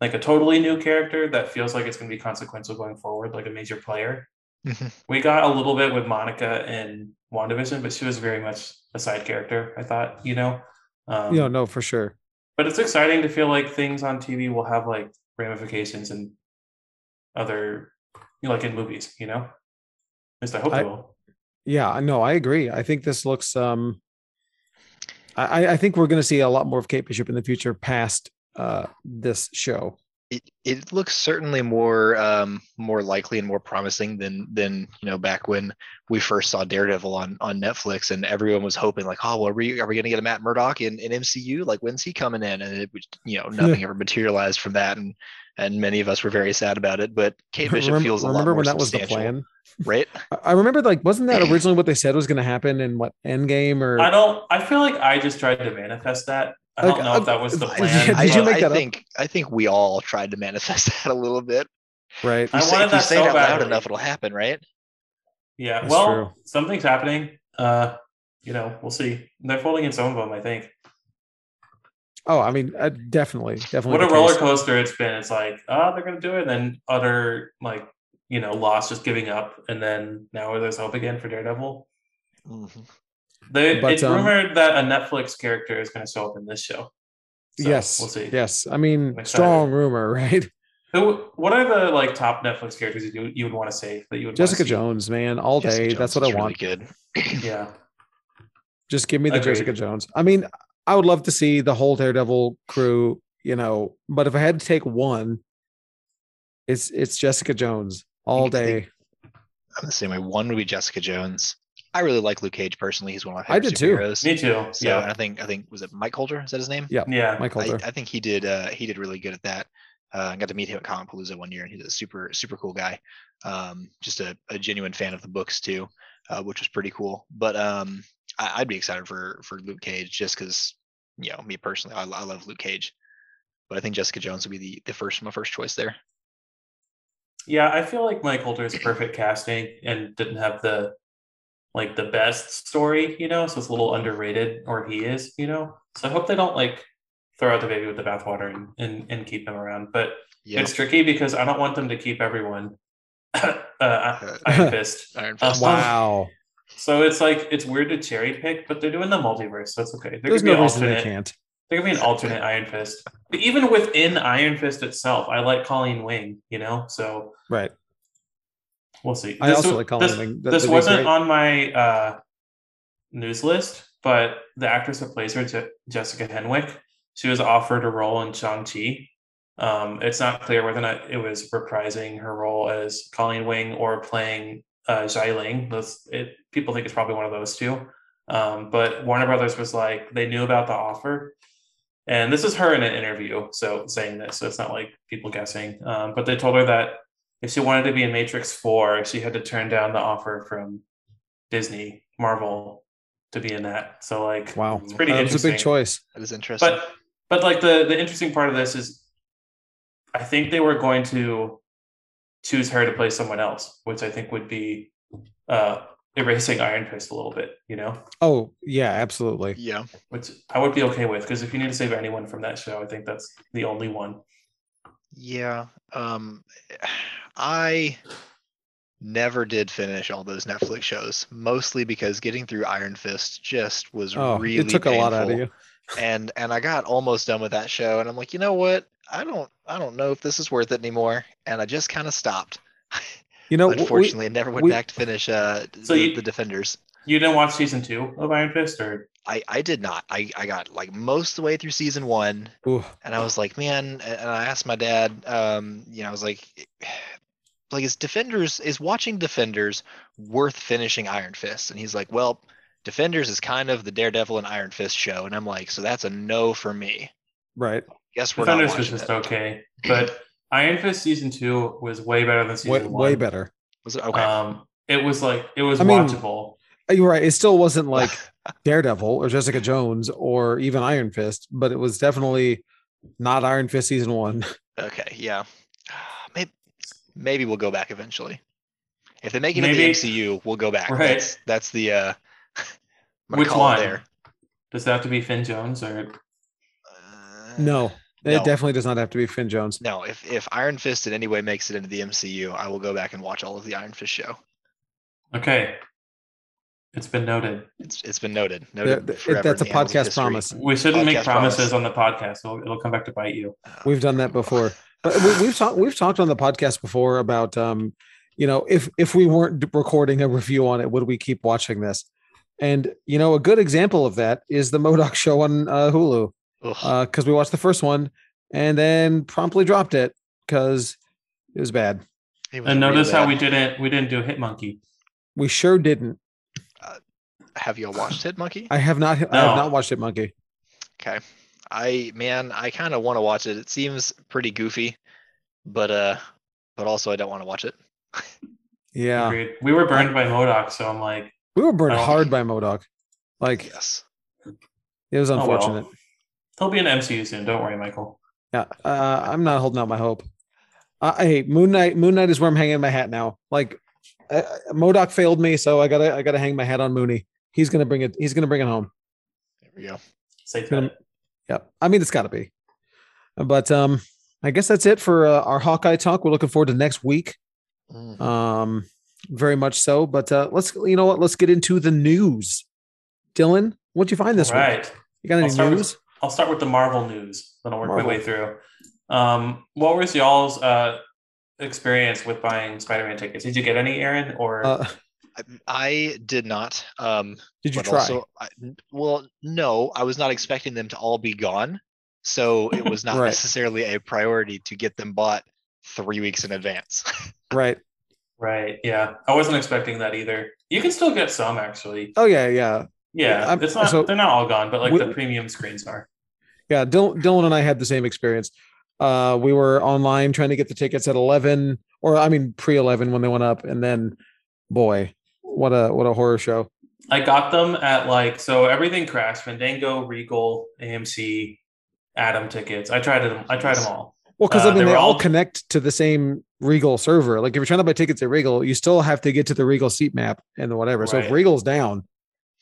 like a totally new character that feels like it's gonna be consequential going forward, like a major player. Mhm. We got a little bit with Monica in WandaVision, but she was very much a side character, I thought, you know. Um, know, no, for sure. but it's exciting to feel like things on TV will have like ramifications and other, you know, like in movies, you know. At least I hope I- they will. Yeah, no, I agree. I think this looks um I, I think we're gonna see a lot more of Kate Bishop in the future past uh this show. it it looks certainly more um more likely and more promising than than you know back when we first saw Daredevil on on Netflix and everyone was hoping like oh well, are we are we gonna get a Matt Murdock in, in MCU like when's he coming in and it was you know nothing ever materialized from that and and many of us were very sad about it but <laughs> Kate Bishop remember feels a lot more when that was the substantial, plan? right <laughs> I- I remember like wasn't that <clears throat> originally what they said was gonna happen in what Endgame or I don't. I feel like I just tried to manifest that. I don't Like, know if that was the <laughs> plan. did I, you make I that up? think I think we all tried to manifest <laughs> that a little bit right? if you I say, wanted if you that say so it out loud enough it'll happen right yeah. That's well, true. something's happening. Uh, you know, we'll see. They're folding in some of them. I think. Oh, I mean, uh, definitely, definitely. What a roller coaster it's been. It's like, oh, they're gonna do it, and then utter like, you know, loss, just giving up, and then now there's hope again for Daredevil. Mhm. They, But, it's um, rumored that a Netflix character is going to show up in this show. So, yes, we'll see. Yes, I mean, strong rumor, <laughs> right? Who? What are the like top Netflix characters you you would want to say that you would? Jessica? Jones, man, all Jessica day. Jones That's what I really want. good <clears throat> <clears throat> Yeah, Just give me the Agreed. Jessica Jones. I mean, I would love to see the whole Daredevil crew, you know, but if I had to take one, it's it's Jessica Jones all day. I'm the same way. One would be Jessica Jones. I really like Luke Cage personally. He's one of my I favorite did too. superheroes. me too. So yeah, I think I think was it Mike Colter? Is that his name? Yeah, yeah. Mike I, Colter. I think he did uh he did really good at that. Uh, I got to meet him at Comicpalooza one year, and he's a super super cool guy. Um, just a, a genuine fan of the books too, uh, which was pretty cool. But um, I, I'd be excited for for Luke Cage just because you know me personally, I, I love Luke Cage. But I think Jessica Jones would be the the first my first choice there. Yeah, I feel like Mike Colter is perfect casting and didn't have the like the best story, you know, so it's a little underrated, or he is, you know. So I hope they don't like throw out the baby with the bathwater and, and and keep them around. But Yeah. it's tricky because I don't want them to keep everyone. <coughs> uh, <laughs> Iron Fist. Iron <laughs> Fist. Wow. So it's like it's weird to cherry pick, but they're doing the multiverse, so it's okay. There There's could be no reason they alternate. can't. There could be an alternate Iron Fist. But even within Iron Fist itself, I like Colleen Wing. You know, so Right. We'll see. I also wa- like Colleen this, Wing. That- this wasn't on my uh, news list, but the actress that plays her, Je- Jessica Henwick, she was offered a role in Shang Chi. Um, it's not clear whether or not it was reprising her role as Colleen Wing or playing uh, Xialing. Those, it, people think it's probably one of those two. Um, but Warner Brothers was like they knew about the offer, and this is her in an interview, so saying this, so it's not like people guessing. Um, but they told her that if she wanted to be in Matrix Four, she had to turn down the offer from Disney, Marvel, to be in that. So like, Wow. it's pretty That was a big choice. That is interesting. But but like the the interesting part of this is, I think they were going to choose her to play someone else, which I think would be uh erasing Iron Fist a little bit, you know, Oh, yeah, absolutely. yeah. which I would be okay with because if you need to save anyone from that show, I think that's the only one. Yeah. Um <sighs> I never did finish all those Netflix shows, mostly because getting through Iron Fist just was Oh, really it took a lot out of you. And and I got almost done with that show and I'm like, you know what? I don't I don't know if this is worth it anymore. And I just kind of stopped. You know, we- Unfortunately, I never went we- back to finish uh So the, you- the Defenders. You didn't watch season two of Iron Fist, or I, I did not. I, I got like most of the way through season one ooh, and I was like, man, and I asked my dad, um, you know, I was like, <sighs> like is Defenders is watching Defenders worth finishing Iron Fist? And he's like, well, Defenders is kind of the Daredevil and Iron Fist show, and I'm like, so that's a no for me. right. Guess we're not Defenders was just it. okay, but Iron Fist season two was way better than season Way, one. way better. Was it okay? Um, it was like it was I mean, watchable. Uh, You're right. It still wasn't <laughs> like Daredevil or Jessica Jones or even Iron Fist, but it was definitely not Iron Fist season one. <laughs> okay, yeah. <sighs> Maybe maybe we'll go back eventually. If they make it Maybe- in the MCU, we'll go back. Right. That's that's the uh <laughs> Which one? there. Does it have to be Finn Jones or Uh, No, it No. definitely does not have to be Finn Jones. No, if if Iron Fist in any way makes it into the MCU, I will go back and watch all of the Iron Fist show. okay? It's been noted. It's it's been noted. There- Noted th- forever that's a in the annals of podcast promise. We shouldn't make promises promise. on the podcast. It'll, it'll come back to bite you. Uh, We've done that before. But we, we've talked we've talked on the podcast before about um, you know, if if we weren't recording a review on it, would we keep watching this? And you know, a good example of that is the MODOK show on uh, Hulu ugh. because we watched the first one and then promptly dropped it because it was bad. It was And notice how bad. we didn't we didn't do Hit Monkey. We sure didn't. Have you all watched Hit-Monkey? I have not. I have not watched Hit-Monkey. Okay. I man, I kind of want to watch it. It seems pretty goofy, but uh, but also I don't want to watch it. Yeah, Agreed. We were burned by MODOK, so I'm like, we were burned hard by MODOK. Like Yes. it was oh well. unfortunate. He'll be in MCU soon. Don't worry, Michael. Yeah, uh, I'm not holding out my hope. Uh, hey, Moon Knight. Moon Knight is where I'm hanging my hat now. Like, uh, MODOK failed me, so I gotta, I gotta hang my hat on Mooney. He's gonna bring it. He's gonna bring it home. There we go. Safe Gonna- bet. Yep. I mean, it's got to be. But um, I guess that's it for uh, our Hawkeye talk. We're looking forward to next week. Mhm. Um, very much so. But uh, let's, you know what? Let's get into the news. Dylan, what'd you find this All week? right. You got I'll any news? with, I'll start with the Marvel news. Then I'll work Marvel. my way through. Um, what was y'all's uh, experience with buying Spider-Man tickets? Did you get any, Aaron? Or Uh, I, I did not. Um, did you try? also, I, well, no, I was not expecting them to all be gone, so it was not Right. necessarily a priority to get them bought three weeks in advance. <laughs> right. right? Yeah, I wasn't expecting that either. You can still get some actually. Oh yeah, yeah. Yeah, I'm- it's not. so- they're not all gone, but like We- the premium screens are. Yeah, Dylan, Dylan and I had the same experience. Uh, we were online trying to get the tickets at eleven, or I mean pre eleven when they went up, and then, boy, what a what a horror show. I got them at like so everything crashed. Fandango, Regal, AMC, Atom Tickets. I tried them. I tried them all. Well, because Uh, I mean they they all all- connect to the same Regal server. Like if you're trying to buy tickets at Regal, you still have to get to the Regal seat map and whatever. So if Regal's down,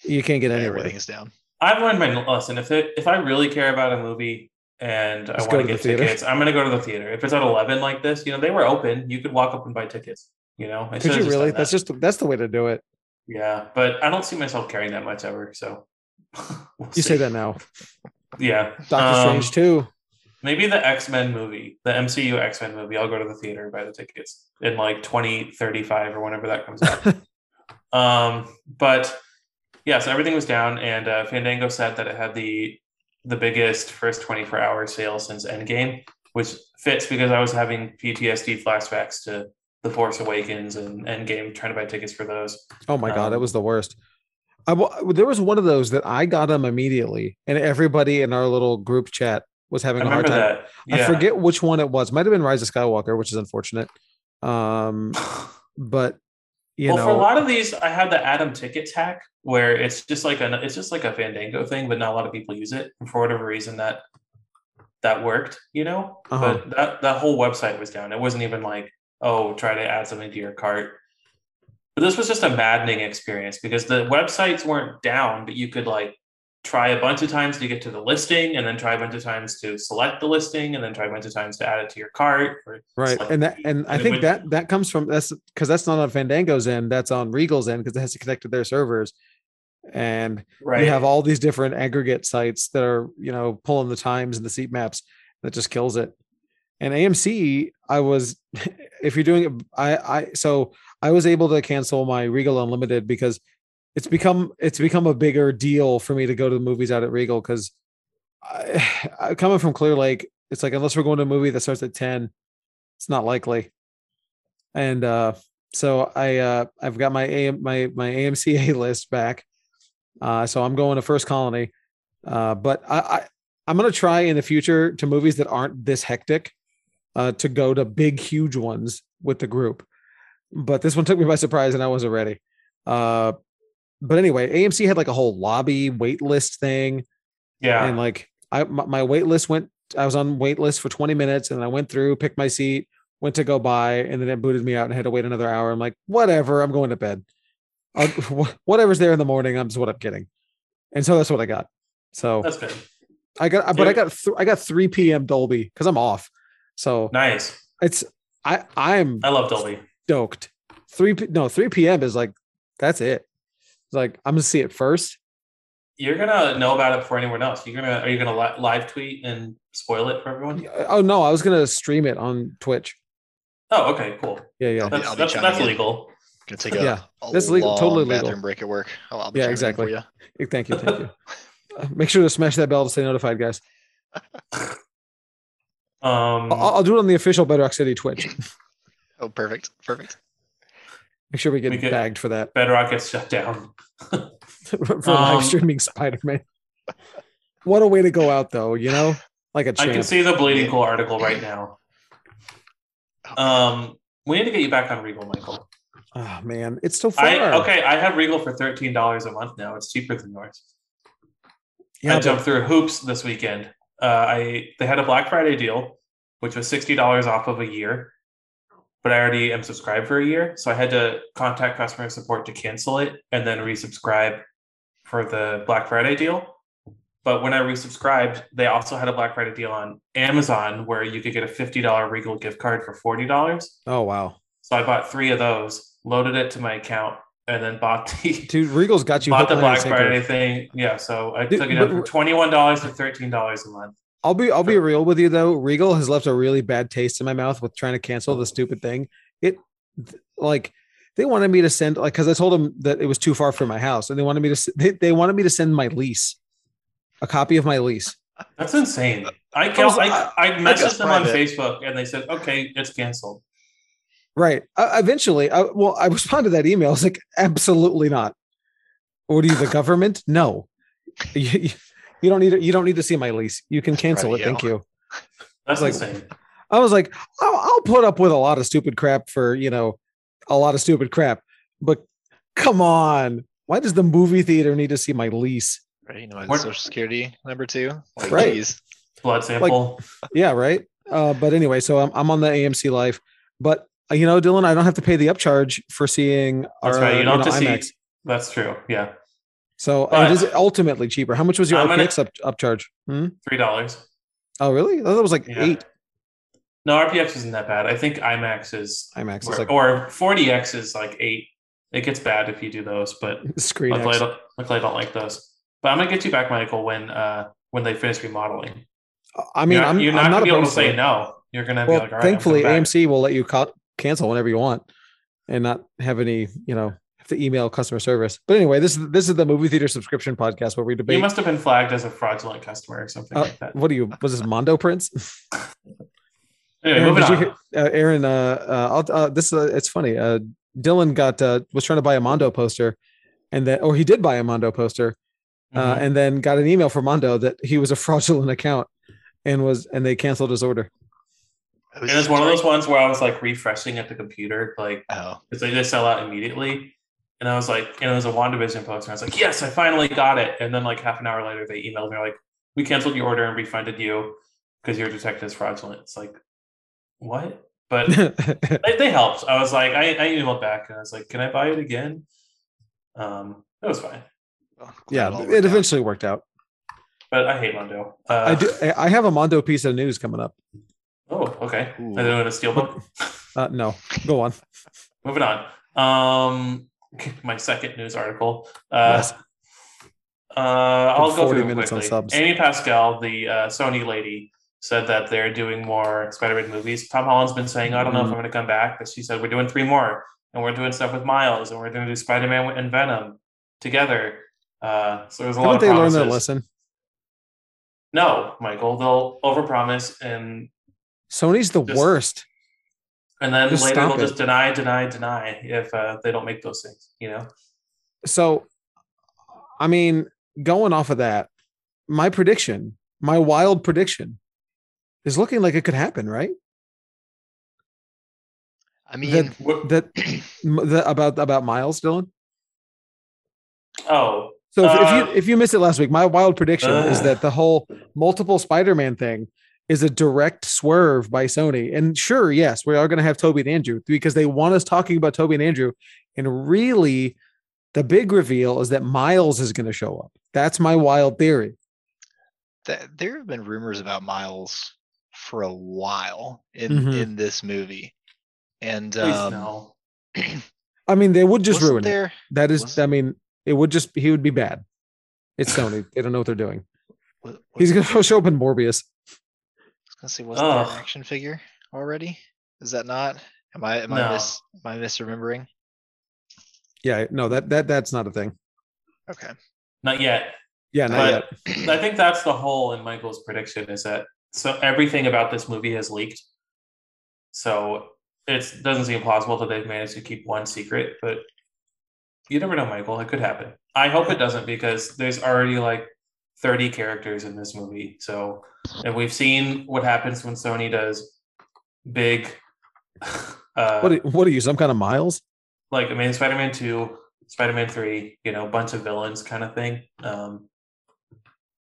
you can't get anywhere. Everything is down. I've learned my lesson. If it, if I really care about a movie, and I want to to the get tickets, I'm gonna go to the theater. If it's at eleven like this, you know, they were open. You could walk up and buy tickets. You know, I Could you really? That's that. just that's the way to do it. yeah, but I don't see myself carrying that much ever. So <laughs> we'll You say that now. yeah. Doctor Um, Strange too. Maybe the X Men movie, the MCU X Men movie. I'll go to the theater and buy the tickets in like 2035 or whenever that comes out. <laughs> um, but yeah, so everything was down, and uh, Fandango said that it had the the biggest first 24 hour sale since Endgame, which fits because I was having PTSD flashbacks to The Force Awakens and Endgame, trying to buy tickets for those. Oh my god, it Um, was the worst. I there was one of those that I got them immediately, and everybody in our little group chat was having I a hard time. that. I forget which one it was. Might have been Rise of Skywalker, which is unfortunate. Um, <sighs> but you well, know, for a lot of these, I had the Atom ticket hack, where it's just like a it's just like a Fandango thing, but not a lot of people use it. And for whatever reason, that that worked, you know. Uh-huh. But that that whole website was down. It wasn't even like, oh, try to add something to your cart. But this was just a maddening experience because the websites weren't down, but you could like try a bunch of times to get to the listing, and then try a bunch of times to select the listing, and then try a bunch of times to add it to your cart. Right, and that and I think that that comes from that's because that's not on Fandango's end. That's on Regal's end because it has to connect to their servers, and right. you have all these different aggregate sites that are you know pulling the times and the seat maps that just kills it and amc i was <laughs> if you're doing i i so i was able to cancel my regal unlimited because it's become it's become a bigger deal for me to go to the movies out at regal because <sighs> coming from clear lake it's like unless we're going to a movie that starts at 10 it's not likely. And uh so i uh i've got my AM, my my amca <laughs> list back. Uh, so I'm going to First Colony. Uh, but I, I I'm gonna try in the future to movies that aren't this hectic uh, to go to big, huge ones with the group. But this one took me by surprise and I wasn't ready. Uh, but anyway, AMC had like a whole lobby wait list thing, yeah. and like I my, wait list went. I was on wait list for 20 minutes, and I went through, picked my seat, went to go buy, and then it booted me out and I had to wait another hour. I'm like, whatever, I'm going to bed. <laughs> I'll, whatever's there in the morning, I'm just what I'm getting, and so that's what I got. So That's good. I got, but I got, th- I got 3 p.m. Dolby because I'm off. So Nice. it's, I, I'm I love Dolby. stoked. 3 p- no 3 p.m. is like, that's it. It's like I'm gonna see it first. You're gonna know about it before anyone else. You're gonna are you gonna li- live tweet and spoil it for everyone? Oh no, I was gonna stream it on Twitch. Oh, okay, cool. Yeah, yeah, I'll be- That's I'll be that's, that's legal. Gonna take a, Yeah, a that's legal- long totally legal. bathroom break at work. I'll, I'll be Yeah, exactly. For you. Thank you, thank you. Uh, <laughs> Make sure to smash that bell to stay notified, guys. <laughs> Um, I'll, I'll do it on the official Bedrock City Twitch. <laughs> Oh, perfect, perfect. Make sure we get We get- bagged for that Bedrock gets shut down. <laughs> for Um, live streaming Spider Man. What a way to go out, though. You know, like a I can see the Bleeding Cool article right now. Um, we need to get you back on Regal, Michael. Oh man, it's so far. I okay. I have Regal for thirteen dollars a month now. It's cheaper than yours. Yeah, I but- jumped through hoops this weekend. Uh, I they had a Black Friday deal, which was sixty dollars off of a year, but I already am subscribed for a year, so I had to contact customer support to cancel it and then resubscribe for the Black Friday deal. But when I resubscribed, they also had a Black Friday deal on Amazon where you could get a fifty dollar Regal gift card for forty dollars. oh wow, So I bought three of those, loaded it to my account, and then bought the <laughs> dude, Regal's got you. bought hook, the line, Black sinker. Friday thing. Yeah, so I Dude, took it up from twenty one dollars to thirteen dollars a month. I'll be I'll be real with you though. Regal has left a really bad taste in my mouth with trying to cancel the stupid thing. It like they wanted me to send like because I told them that it was too far from my house, and they wanted me to they, they wanted me to send my lease, a copy of my lease. That's insane. I I I, I, messaged them on. Facebook and they said, "Okay, it's canceled." Right. Uh, eventually, I, well, I responded to that email. I was like, absolutely not. What are you, the <laughs> government? No. You, you- you don't need to, you don't need to see my lease. You can cancel Right, it. Thank yeah. you. That's Like- insane. I was like, I'll, I'll put up with a lot of stupid crap for, you know, a lot of stupid crap, but come on. Why does the movie theater need to see my lease? Right, you know, my What- social security number two. Like, Right. geez. Blood sample. Yeah. Right. Uh, but anyway, so I'm, I'm on the AMC live, but uh, you know, Dylan, I don't have to pay the upcharge for seeing That's our, right. You don't know, have to IMAX. see. That's true. Yeah, So But- it is ultimately cheaper. How much was your I'm gonna- RPX up, upcharge? Hmm? three dollars. Oh, really? I thought it was like Yeah. eight No, RPX isn't that bad. I think IMAX is IMAX. It's or, like or 4DX is like eight. It gets bad if you do those, but <laughs> screen luckily I, don't, luckily I don't like those. But I'm gonna get you back, Michael, when uh when they finish remodeling. I mean, you're not, I'm, you're I'm not not gonna be able to say it. no. You're gonna be like, all right. I'm thankfully. AMC will let you ca- cancel whenever you want, and not have any, you know, have to email customer service. But anyway, this is this is the movie theater subscription podcast where we You debate. must have been flagged as a fraudulent customer or something uh, like that. what are you? Was this Mondo Prince? <laughs> <laughs> Anyway, Aaron, moving you on. hear, uh, Aaron, uh, uh, I'll, uh, this uh, it's funny. Uh, Dylan got uh, was trying to buy a Mondo poster, and that, or he did buy a Mondo poster, uh, Mhm. and then got an email from Mondo that he was a <laughs> fraudulent account, and was and they canceled his order. It was And it's one of those ones where I was like refreshing at the computer, like Oh, because they just sell out immediately. And I was like, and it was a WandaVision poster. I was like, yes, I finally got it. And then like half an hour later, they emailed me like, we canceled your order and refunded you because your detected as fraudulent. It's like, what? But <laughs> they, they helped. I was like, I, I emailed back and I was like, can I buy it again? Um, it was fine, well, yeah, all it worked out. eventually worked out. but I hate Mondo. Uh, I do. I- I have a Mondo piece of news coming up. Oh, okay. Ooh. I didn't know a steelbook. <laughs> Uh, no, go on. <laughs> Moving on. Um, <laughs> my second news article. Uh, Yes. uh, I'll go 40 through minutes on quickly. subs. Amy Pascal, the uh, Sony lady, said that they're doing more Spider-Man movies. Tom Holland's been saying, "I don't know if I'm Mm-hmm. going to come back," but she said we're doing three more, and we're doing stuff with Miles, and we're going to do Spider-Man and Venom together. Uh, so there's a lot Haven't of they learned promises. their lesson? No, Michael, they'll overpromise and Sony's the Just- worst. and then Just later stop they'll it. just deny, deny, deny if uh, they don't make those things. You know. So, I mean, going off of that, my prediction, my wild prediction, is looking like it could happen, right? I mean, What- That, <clears throat> m- the, about about Miles, Dylan. Oh, So if, if Uh, you if you missed it last week, my wild prediction is that the whole multiple Spider-Man thing is a direct swerve by Sony. And sure, yes, we are going to have Tobey and Andrew because they want us talking about Tobey and Andrew. And really, the big reveal is that Miles is going to show up. That's my wild theory. th- there have been rumors about Miles for a while in Mhm. in this movie, and um, no. I mean, they would just wasn't ruin it. That is, was- I mean, it would just he would be bad. It's Sony. they don't know what they're doing. <laughs> wa- He's wasn't going to <laughs> show up in Morbius. I was gonna say, wasn't there an action figure already? Is that not? Am I am No. I mis am I misremembering? Yeah, no, that that that's not a thing. Okay. Not yet. Yeah, not But yet. I think that's the hole in Michael's prediction is that so everything about this movie has leaked. So it doesn't seem plausible that they've managed to keep one secret, but you never know, Michael. It could happen. I hope it doesn't because there's already like 30 characters in this movie. So, and we've seen what happens when Sony does big, <laughs> uh, What are, what are you? Some kind of Miles? like I mean, Spider-Man Two, Spider-Man Three, you know, bunch of villains kind of thing. Um,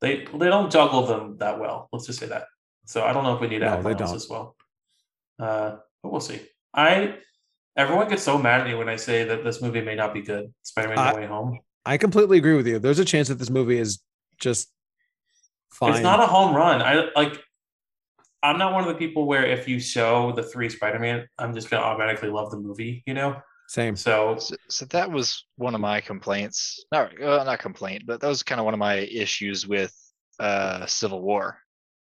they they don't juggle them that well. Let's just say that. So I don't know if we need to No, they don't. as well. Uh, but we'll see. I everyone gets so mad at me when I say that this movie may not be good. Spider-Man: No Way Home. I completely agree with you. There's a chance that this movie is just fine. It's not a home run. I like. I'm not one of the people where if you show the three Spider-Man, I'm just gonna automatically love the movie. You know. Same. So So, so that was one of my complaints. Not uh, not complaint, but that was kind of one of my issues with uh Civil War.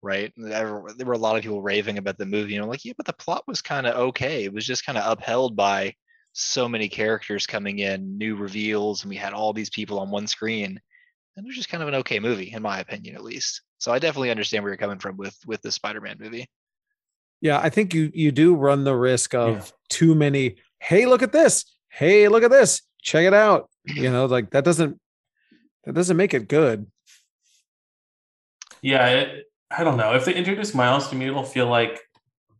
Right? There were there were a lot of people raving about the movie, and I'm like, yeah, but the plot was kind of okay. It was just kind of upheld by so many characters coming in, new reveals, and we had all these people on one screen. And it was just kind of an okay movie, in my opinion, at least. So I definitely understand where you're coming from with with the Spider-Man movie. Yeah, I think you you do run the risk of Yeah. too many. Hey, look at this. Hey, look at this. Check it out. You know, like that doesn't that doesn't make it good. Yeah, it, I don't know. If they introduce Miles to me, it'll feel like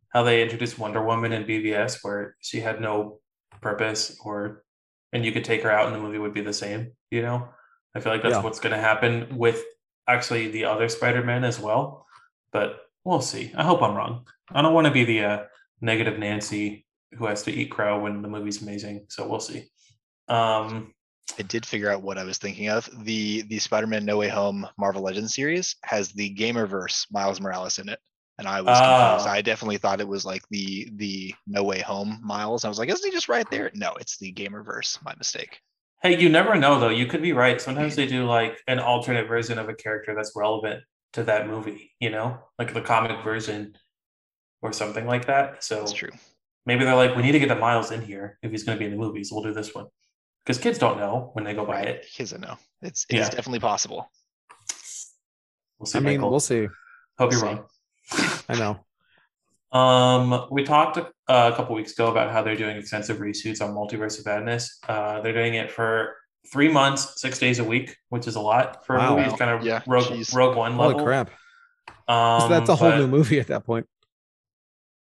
how they introduced Wonder Woman in BVS, where she had no purpose, or and you could take her out and the movie would be the same. You know, I feel like that's Yeah. what's going to happen with actually the other Spider-Man as well. But we'll see. I hope I'm wrong. I don't want to be the uh, negative Nancy who has to eat crow when the movie's amazing. So we'll see. Um, I did figure out what I was thinking of. The the Spider-Man No Way Home Marvel Legends series has the Gamerverse Miles Morales in it. And I was confused. Oh. I definitely thought it was like the the No Way Home Miles. I was like, isn't he just right there? No, it's the Gamerverse. My mistake. Hey, you never know though. You could be right. Sometimes they do like an alternate version of a character that's relevant to that movie, you know, like the comic version or something like that. So That's true. maybe they're like, we need to get the Miles in here if he's going to be in the movies. We'll do this one because kids don't know when they go buy it. Here's a no. It's it's Yeah. definitely possible. We'll see. I mean, Michael. we'll see. Hope you're see. wrong. I know. Um, we talked uh, a couple weeks ago about how they're doing extensive reshoots on Multiverse of Madness. Uh, they're doing it for three months, six days a week, which is a lot for Wow. a movie. It's kind of Yeah, Rogue, jeez. Rogue One level. Holy crap! Um, So that's a whole new movie at that point.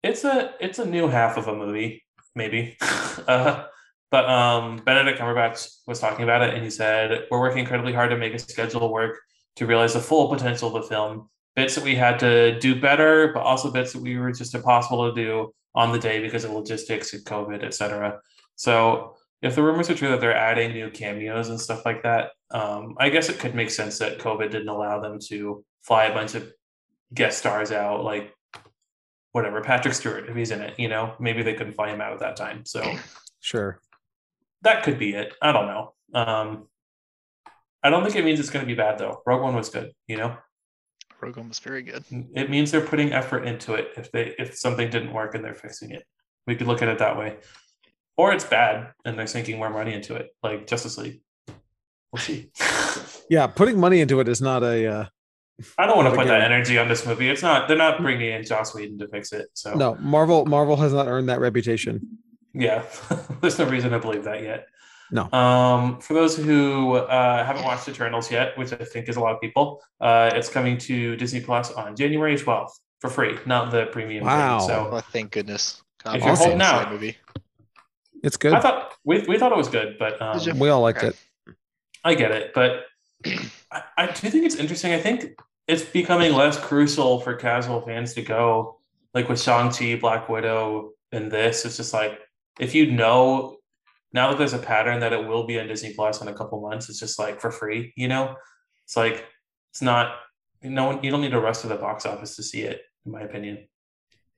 It's a it's a new half of a movie, maybe. <laughs> uh, but um, Benedict Cumberbatch was talking about it, and he said we're working incredibly hard to make a schedule work to realize the full potential of the film. Bits that we had to do better, but also bits that we were just impossible to do on the day because of logistics and COVID, etc. So if the rumors are true that they're adding new cameos and stuff like that, um, I guess it could make sense that COVID didn't allow them to fly a bunch of guest stars out, like whatever Patrick Stewart, if he's in it, you know, maybe they couldn't fly him out at that time. So Sure. that could be it. I don't know. Um, I don't think it means it's going to be bad though. Rogue One was good, you know. Rogue One was very good. It means they're putting effort into it. If they if something didn't work and they're fixing it, we could look at it that way. Or it's bad and they're sinking more money into it, like Justice League. We'll see. <laughs> Yeah, putting money into it is not a uh, I don't want to But put that energy on this movie. It's not. They're not bringing in Joss Whedon to fix it. So no. Marvel Marvel has not earned that reputation. Yeah, <laughs> there's no reason to believe that yet. No. Um, for those who uh, haven't watched Eternals yet, which I think is a lot of people, uh, it's coming to Disney Plus on January 12th for free, not the premium. Wow. Thing. So Oh, thank goodness. God, If you're awesome holding out- movie. It's good. I thought we, we thought it was good, but um, we all liked Okay. it. I get it. But I, I do think it's interesting. I think it's becoming less crucial for casual fans to go like with Shang-Chi, Black Widow, and this. It's just like if you know now that there's a pattern that it will be on Disney Plus in a couple months, it's just like for free, you know? It's like it's not no one you don't need to rush to the box office to see it, in my opinion.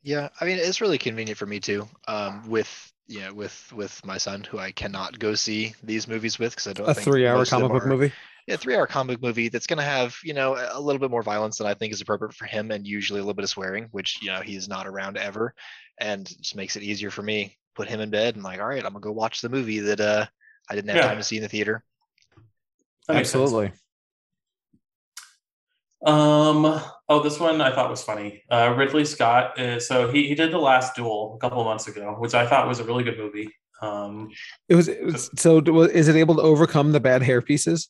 Yeah, I mean it's really convenient for me too. Um, with you know, with with my son who I cannot go see these movies with because I don't A think three-hour most of them comic book are- movie. Yeah, three-hour comic book movie that's gonna have you know a little bit more violence than I think is appropriate for him, and usually a little bit of swearing, which you know he's not around ever, and just makes it easier for me. Put him in bed and like, all right, I'm gonna go watch the movie that uh I didn't have Yeah. time to see in the theater. That makes sense. Absolutely. Um. Oh, this one I thought was funny. Uh, Ridley Scott. Is, so he he did the Last Duel a couple of months ago, which I thought was a really good movie. Um. It was, it was so. Is it able to overcome the bad hair pieces?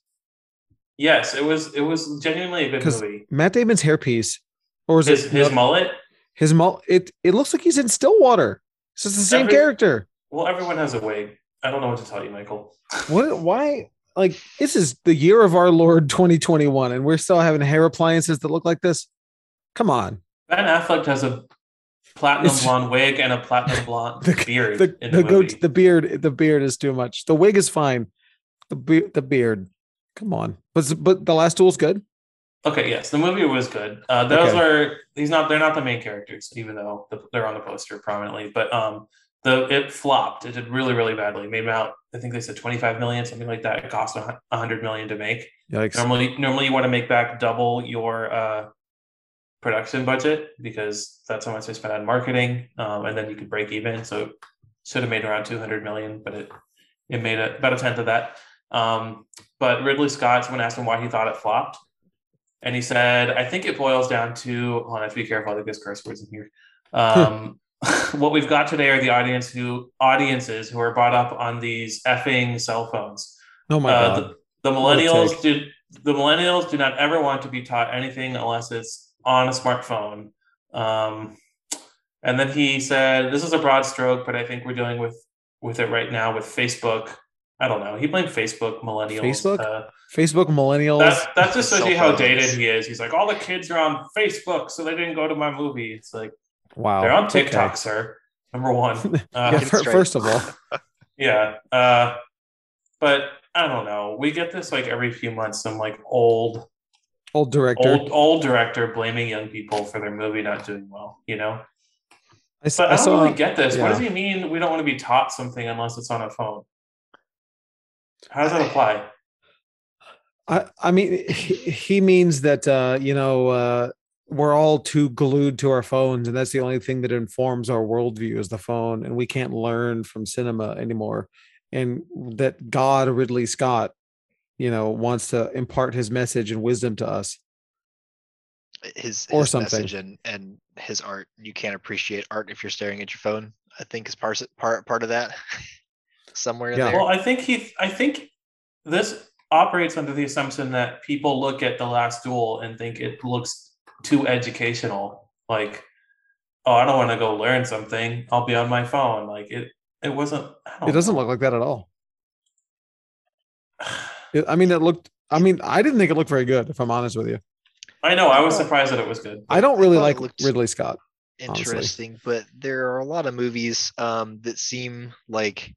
Yes, it was. It was genuinely a good 'Cause movie. Matt Damon's hairpiece, or is His it his no, mullet. his mul- It it looks like he's in Stillwater. It's just the same Every- character. Well, everyone has a wig. I don't know what to tell you, Michael. What? Why? Like this is the year of our Lord 2021, and we're still having hair appliances that look like this. Come on. Ben Affleck has a platinum It's- blonde wig and a platinum <laughs> blonde The- beard The the, the, goat, the beard, the beard is too much. The wig is fine. The be- the beard. Come on. But but the last duel's good. Okay, yes, the movie was good. Uh, those Okay. are he's not they're not the main characters, even though the, they're on the poster prominently. But um, the it flopped. It did really really badly. It made out I think they said twenty five million, something like that. It cost hundred million to make. Yikes. Normally, normally you want to make back double your uh, production budget because that's how much they spent on marketing, um, and then you could break even. So it should have made around two hundred million, but it it made a, about a tenth of that. Um, but Ridley Scott, someone asked him why he thought it flopped, and he said, "I think it boils down to. Hold on, I have to be careful. I think there's curse words in here. Um, <laughs> what we've got today are the audience who audiences who are brought up on these effing cell phones. Oh my Uh, god. the, the millennials do the millennials do not ever want to be taught anything unless it's on a smartphone. Um, and then he said, "This is a broad stroke, but I think we're dealing with with it right now with Facebook. I don't know. He blamed Facebook millennials. Facebook? Uh, Facebook millennials. that that just shows Cell you how dated he is. He's like, all the kids are on Facebook, so they didn't go to my movie. It's like wow. they're on Okay. TikTok, sir. Number one. <laughs> Uh, Yeah, Get it fir- straight. first of all, <laughs> yeah. Uh, but I don't know. We get this like every few months. Some like old, Old director. old, old director blaming young people for their movie not doing well. You know. I, s- But I I don't saw. really get this. What does he mean? We don't want to be taught something unless it's on a phone. How does that apply? I, I mean, he, he means that uh, you know uh, we're all too glued to our phones, and that's the only thing that informs our worldview is the phone, and we can't learn from cinema anymore. And that God Ridley Scott, you know, wants to impart His message and wisdom to us. his, Or his something. message and and his art. You can't appreciate art if you're staring at your phone. I think is part part part of that. <laughs> Somewhere in Yeah. there. Well, I think he. I think this operates under the assumption that people look at the Last Duel and think it looks too educational. Like, oh, I don't want to go learn something. I'll be on my phone. Like it. It wasn't. It doesn't know. look like that at all. It- I mean, it looked. I mean, I didn't think it looked very good. If I'm honest with you, I know. I was surprised that it was good. I don't really thought it like Ridley Scott. honestly. interesting but there are a lot of movies um that seem like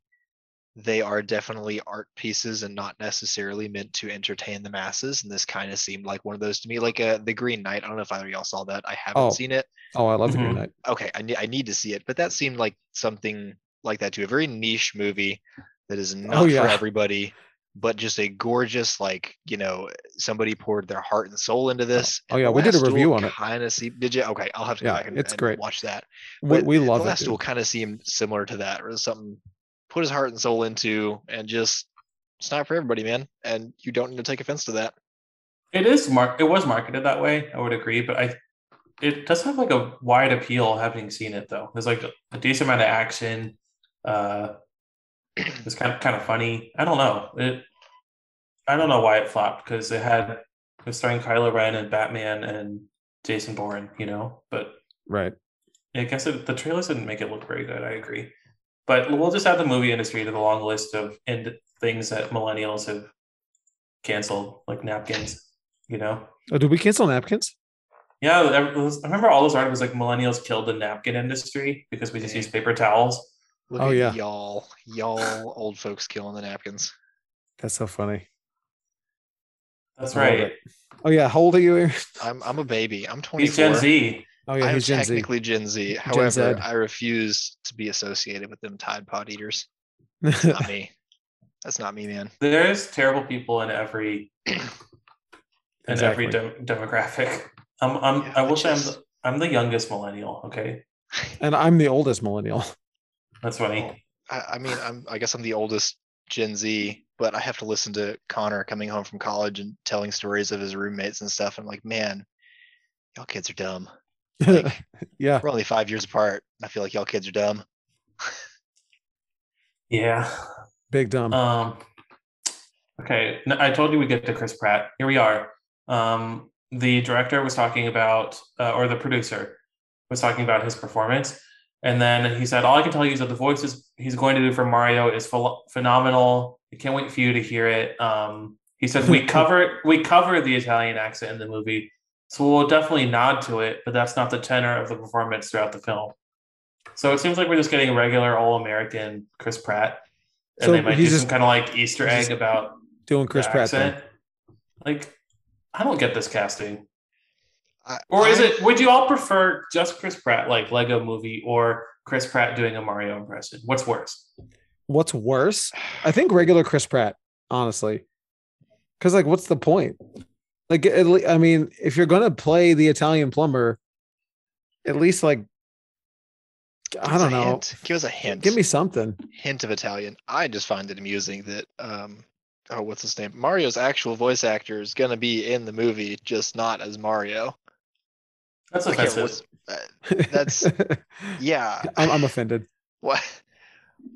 they are definitely art pieces and not necessarily meant to entertain the masses and this kind of seemed like one of those to me like uh the green knight i don't know if either of y'all saw that i haven't Oh. seen it Oh, I love the Green Mhm. Knight. okay I need, I need to see it but that seemed like something like that too a very niche movie that is not Oh, yeah. for everybody but just a gorgeous like you know somebody poured their heart and soul into this Oh, yeah, we did a review on it. kind of see did you okay i'll have to go Yeah, back and, it's and great. watch that We, but we the love it. last dude. duel kind of seemed similar to that or something put his heart and soul into and just it's not for everybody man and you don't need to take offense to that It is mark. It was marketed that way. I would agree, but I. It does have like a wide appeal. Having seen it though, there's like a, a decent amount of action. Uh, <clears throat> it's kind of kind of funny. I don't know. It. I don't know why it flopped because it had it was starring Kylo Ren and Batman and Jason Bourne. You know, but right. I guess it, the trailers didn't make it look very good. I agree, but we'll just add the movie industry to the long list of end things that millennials have canceled, like napkins. You know. Oh, did we cancel napkins? Yeah, was- I remember all those articles like millennials killed the napkin industry because we just Dang. use paper towels. Look Oh, at yeah. y'all y'all old folks killing the napkins That's so funny. That's right. Oh yeah, how old are you? I'm i'm a baby i'm 24 He's Gen Z. Oh yeah, i'm he's Gen Z. technically gen z however Z. i refuse to be associated with them tide pod eaters That's not me <laughs> that's not me man There's terrible people in every in every Exactly. dem- demographic. I'm, I'm Yeah, I will which say I'm the, I'm the youngest millennial. Okay, and I'm the oldest millennial. that's funny. Well, I, I mean, I'm, I guess I'm the oldest Gen Z, but I have to listen to Connor coming home from college and telling stories of his roommates and stuff. I'm like, man, y'all kids are dumb. Like, <laughs> yeah, we're only five years apart. I feel like y'all kids are dumb. Yeah. big dumb. Um. Okay, I told you we get to Chris Pratt. Here we are. Um, the director was talking about, uh, or the producer was talking about his performance, and then he said, "All I can tell you is that the voices he's going to do for Mario is ph- phenomenal. I can't wait for you to hear it." Um, he said, <laughs> "We cover we cover the Italian accent in the movie, so we'll definitely nod to it, but that's not the tenor of the performance throughout the film." So it seems like we're just getting regular all American Chris Pratt, and So they might do he's some just- kind of like Easter egg about Doing Chris Pratt. Thing. Like, I don't get this casting. I, Or is I- it? Would you all prefer just Chris Pratt, like Lego Movie, or Chris Pratt doing a Mario impression? What's worse? What's worse? I think regular Chris Pratt, honestly. Because like, what's the point? Like, at le- I mean, if you're gonna play the Italian plumber, at least like, give I don't know, hint. Give us a hint. give me something. hint of Italian. I just find it amusing that um oh what's his name? Mario's actual voice actor is gonna be in the movie, just not as Mario. That's I can't- offensive. what's- uh, That's- <laughs> yeah. I'm, I'm offended. Why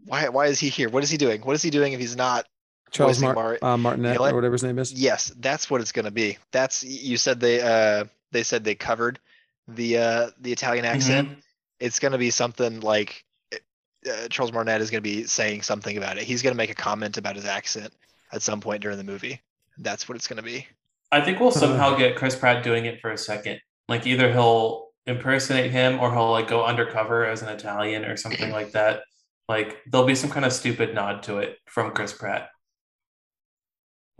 why why is he here? What is he doing? What is he doing if he's not Charles voicing Mar- Mar- uh, Martinet what? or whatever his name is. Yes, that's what it's gonna be. That's you said they uh they said they covered the uh the Italian accent. Mhm. It's gonna be something like uh, Charles Martinet is gonna be saying something about it. He's gonna make a comment about his accent at some point during the movie. That's what it's gonna be. I think we'll somehow get Chris Pratt doing it for a second. Like either he'll impersonate him, or he'll like go undercover as an Italian or something like that. Like there'll be some kind of stupid nod to it from Chris Pratt.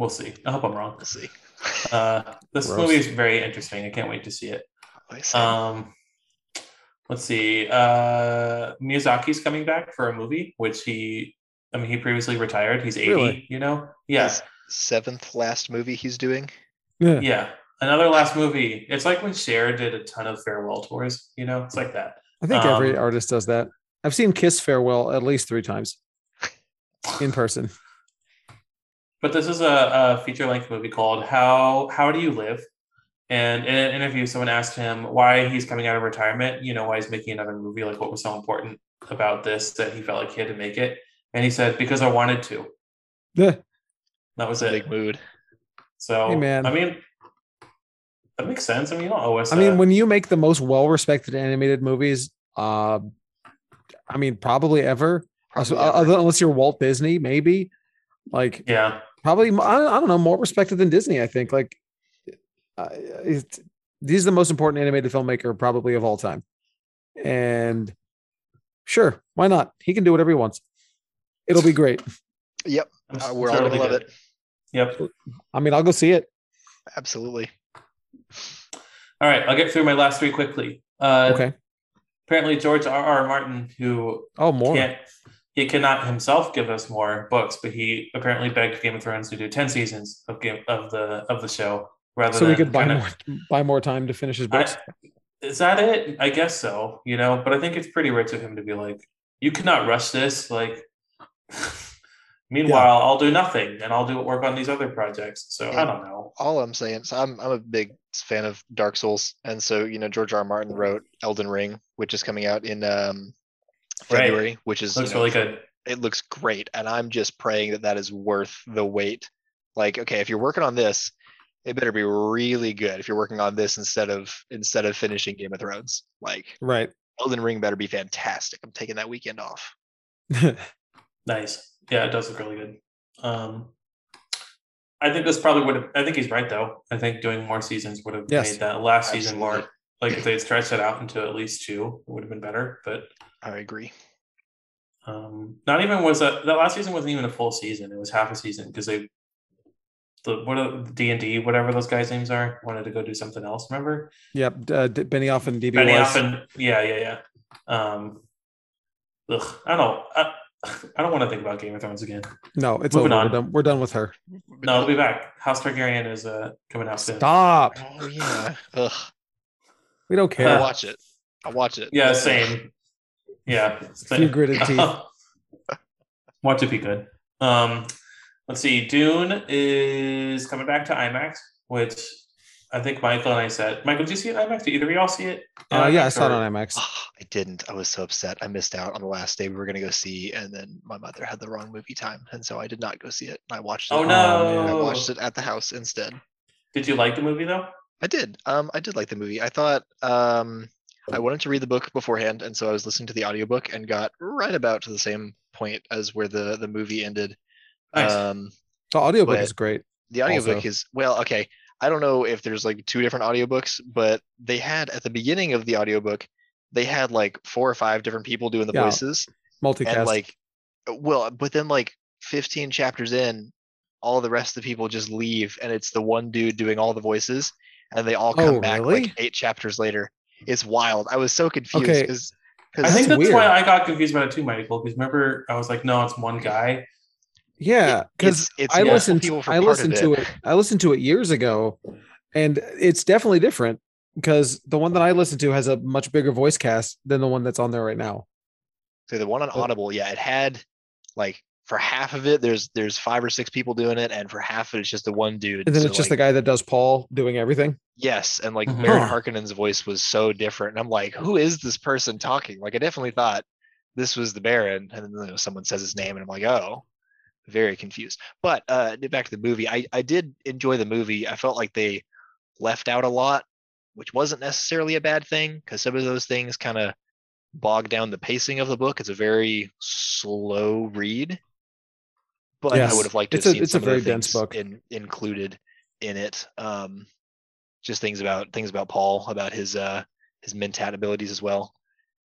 We'll see. I hope I'm wrong. We'll see. Uh, this Gross. movie is very interesting. I can't wait to see it. I say. Um, let's see. Uh, Miyazaki's coming back for a movie, which he, I mean, he previously retired. He's 80, Really? you know? Yeah. His seventh last movie he's doing. Yeah. Yeah. Another last movie. It's like when Cher did a ton of farewell tours, you know? It's like that. I think every Um, artist does that. I've seen Kiss Farewell at least three times <laughs> in person. But this is a, a feature length movie called How How Do You Live? And in an interview, someone asked him why he's coming out of retirement, you know, why he's making another movie, like what was so important about this that he felt like he had to make it. And he said, Because I wanted to. Yeah. That was Big it. mood. So Hey, man. I mean that makes sense. I mean you don't owe us I mean, when you make the most well-respected animated movies, uh, I mean, probably ever, Probably Uh, ever. other- unless you're Walt Disney, maybe. Like, yeah. Probably I don't, I don't know more respected than Disney. I think like uh, it, he's the most important animated filmmaker probably of all time, and sure, why not? He can do whatever he wants. It'll be great. Yep. Uh, we're sure all it'll gonna love good. it. Yep. I mean, I'll go see it. Absolutely. All right, I'll get through my last three quickly. Uh Okay. apparently George R. R. Martin, who Oh, more. can't he cannot himself give us more books, but he apparently begged Game of Thrones to do ten seasons of game of the of the show rather So we than could buy kinda- more buy more time to finish his books. I- is that it? I guess so, you know, but I think it's pretty rich of him to be like, you cannot rush this. Like, <laughs> meanwhile, I'll do nothing and I'll do work on these other projects. So I don't know. All I'm saying, so I'm I'm a big fan of Dark Souls, and so you know George R. R. Martin wrote Elden Ring, which is coming out in um, Right. February, which is you Looks know, really good. it looks great, and I'm just praying that that is worth the wait. Like, okay, if you're working on this, it better be really good. If you're working on this instead of instead of finishing Game of Thrones, like Right. Elden Ring better be fantastic. I'm taking that weekend off. <laughs> Nice. Yeah, it does look really good. Um, I think this probably would have. I think he's right though. I think doing more seasons would have Yes. made that last season more. Absolutely. Like if they had stretched that out into at least two, it would have been better. But I agree. um, not even was that that last season wasn't even a full season. It was half a season because they the what D and D whatever those guys' names are wanted to go do something else. Remember yep. Uh, D- Benioff and DB Benioff and yeah yeah yeah. Um, ugh, I don't. I, I don't want to think about Game of Thrones again. No, it's Moving over. on. We're done, we're done with her. No, it'll be back. House Targaryen is uh coming out soon. Stop. Oh yeah. Ugh. We don't care. I'll watch it. I'll watch it. Yeah, same. Yeah, Few same. gritted <laughs> teeth. Watch it be good. Um, let's see. Dune is coming back to IMAX, which I think Michael and I said. Michael, did you see it in IMAX? Did either of y'all see it? Uh, yeah, I saw it on IMAX. Ah, I didn't. I was so upset. I missed out on the last day we were gonna go see, and then my mother had the wrong movie time, and so I did not go see it. I watched it. Oh Oh, no! I watched it at the house instead. Did you like the movie though? I did. Um, I did like the movie. I thought um, I wanted to read the book beforehand, and so I was listening to the audiobook and got right about to the same point as where the the movie ended. Nice. Um, The audiobook is great. the audiobook Also. is well, okay. I don't know if there's like two different audiobooks, but they had at the beginning of the audiobook, they had like four or five different people doing the Yeah. voices. Multicast. and like well but then like 15 chapters in all the rest of the people just leave and it's the one dude doing all the voices and they all come Oh, back really? like eight chapters later it's wild i was so confused Okay. because I think that's that's why. I got confused about it too, Michael. Because remember, I was like, no, it's one guy. yeah, because it's, it's I listened. people I part of listened to it. it. I listened to it years ago, and it's definitely different because the one that I listened to has a much bigger voice cast than the one that's on there right now. so the one on audible yeah it had like for half of it there's there's five or six people doing it and for half of it it's just the one dude And then So, it's just like, the guy that does Paul doing everything. Yes, and like. Baron Huh. Harkonnen's voice was so different. And I'm like, who is this person talking? Like I definitely thought this was the Baron, and then you know, someone says his name, and I'm like, oh, very confused. But uh back to the movie. I, I did enjoy the movie. I felt like they left out a lot, which wasn't necessarily a bad thing, because some of those things kind of bog down the pacing of the book. It's a very slow read. But I would have liked to it's have a- seen it's a some of the very dense book. in, included in it. Um, just things about things about Paul, about his uh his mentat abilities as well.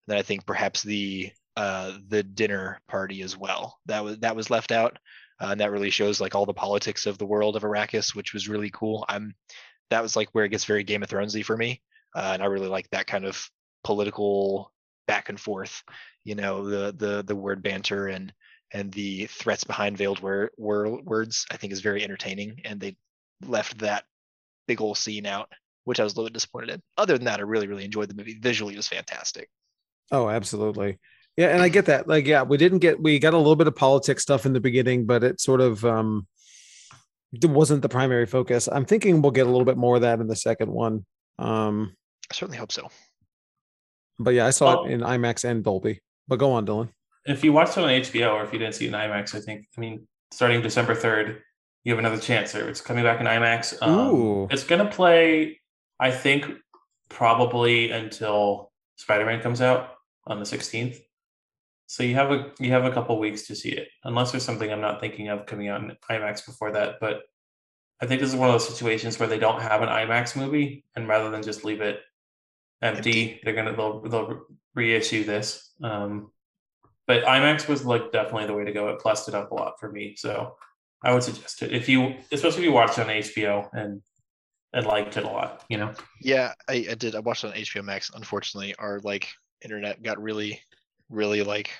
And then I think perhaps the uh the dinner party as well. That was that was left out. uh, and that really shows like all the politics of the world of Arrakis, which was really cool. I'm that was like where it gets very Game of Thronesy for me, uh, and I really like that kind of political back and forth. You know, the the the word banter and and the threats behind veiled word, word words. I think is very entertaining, and they left that big old scene out, which I was a little bit disappointed in. Other than that, I really really enjoyed the movie. Visually, it was fantastic. Oh, absolutely. Yeah, and I get that. Like, yeah, we didn't get we got a little bit of politics stuff in the beginning, but it sort of um wasn't the primary focus. I'm thinking we'll get a little bit more of that in the second one. Um I certainly hope so. but yeah, I saw Well- it in IMAX and Dolby. But go on, Dylan. If you watched it on HBO or if you didn't see it in IMAX, I think I mean starting December third, you have another chance. Or it's coming back in IMAX. Um, Ooh. It's gonna play, I think, probably until Spider Man comes out on the sixteenth. So you have a you have a couple weeks to see it, unless there's something I'm not thinking of coming out in IMAX before that. But I think this is one of those situations where they don't have an IMAX movie, and rather than just leave it empty, Empty. they're gonna they'll they'll reissue this. Um, but IMAX was like definitely the way to go. It plussed it up a lot for me, so I would suggest it if you, especially if you watched it on HBO and and liked it a lot. You know, Yeah, I, I did. I watched it on HBO Max. Unfortunately, our like internet got really, really like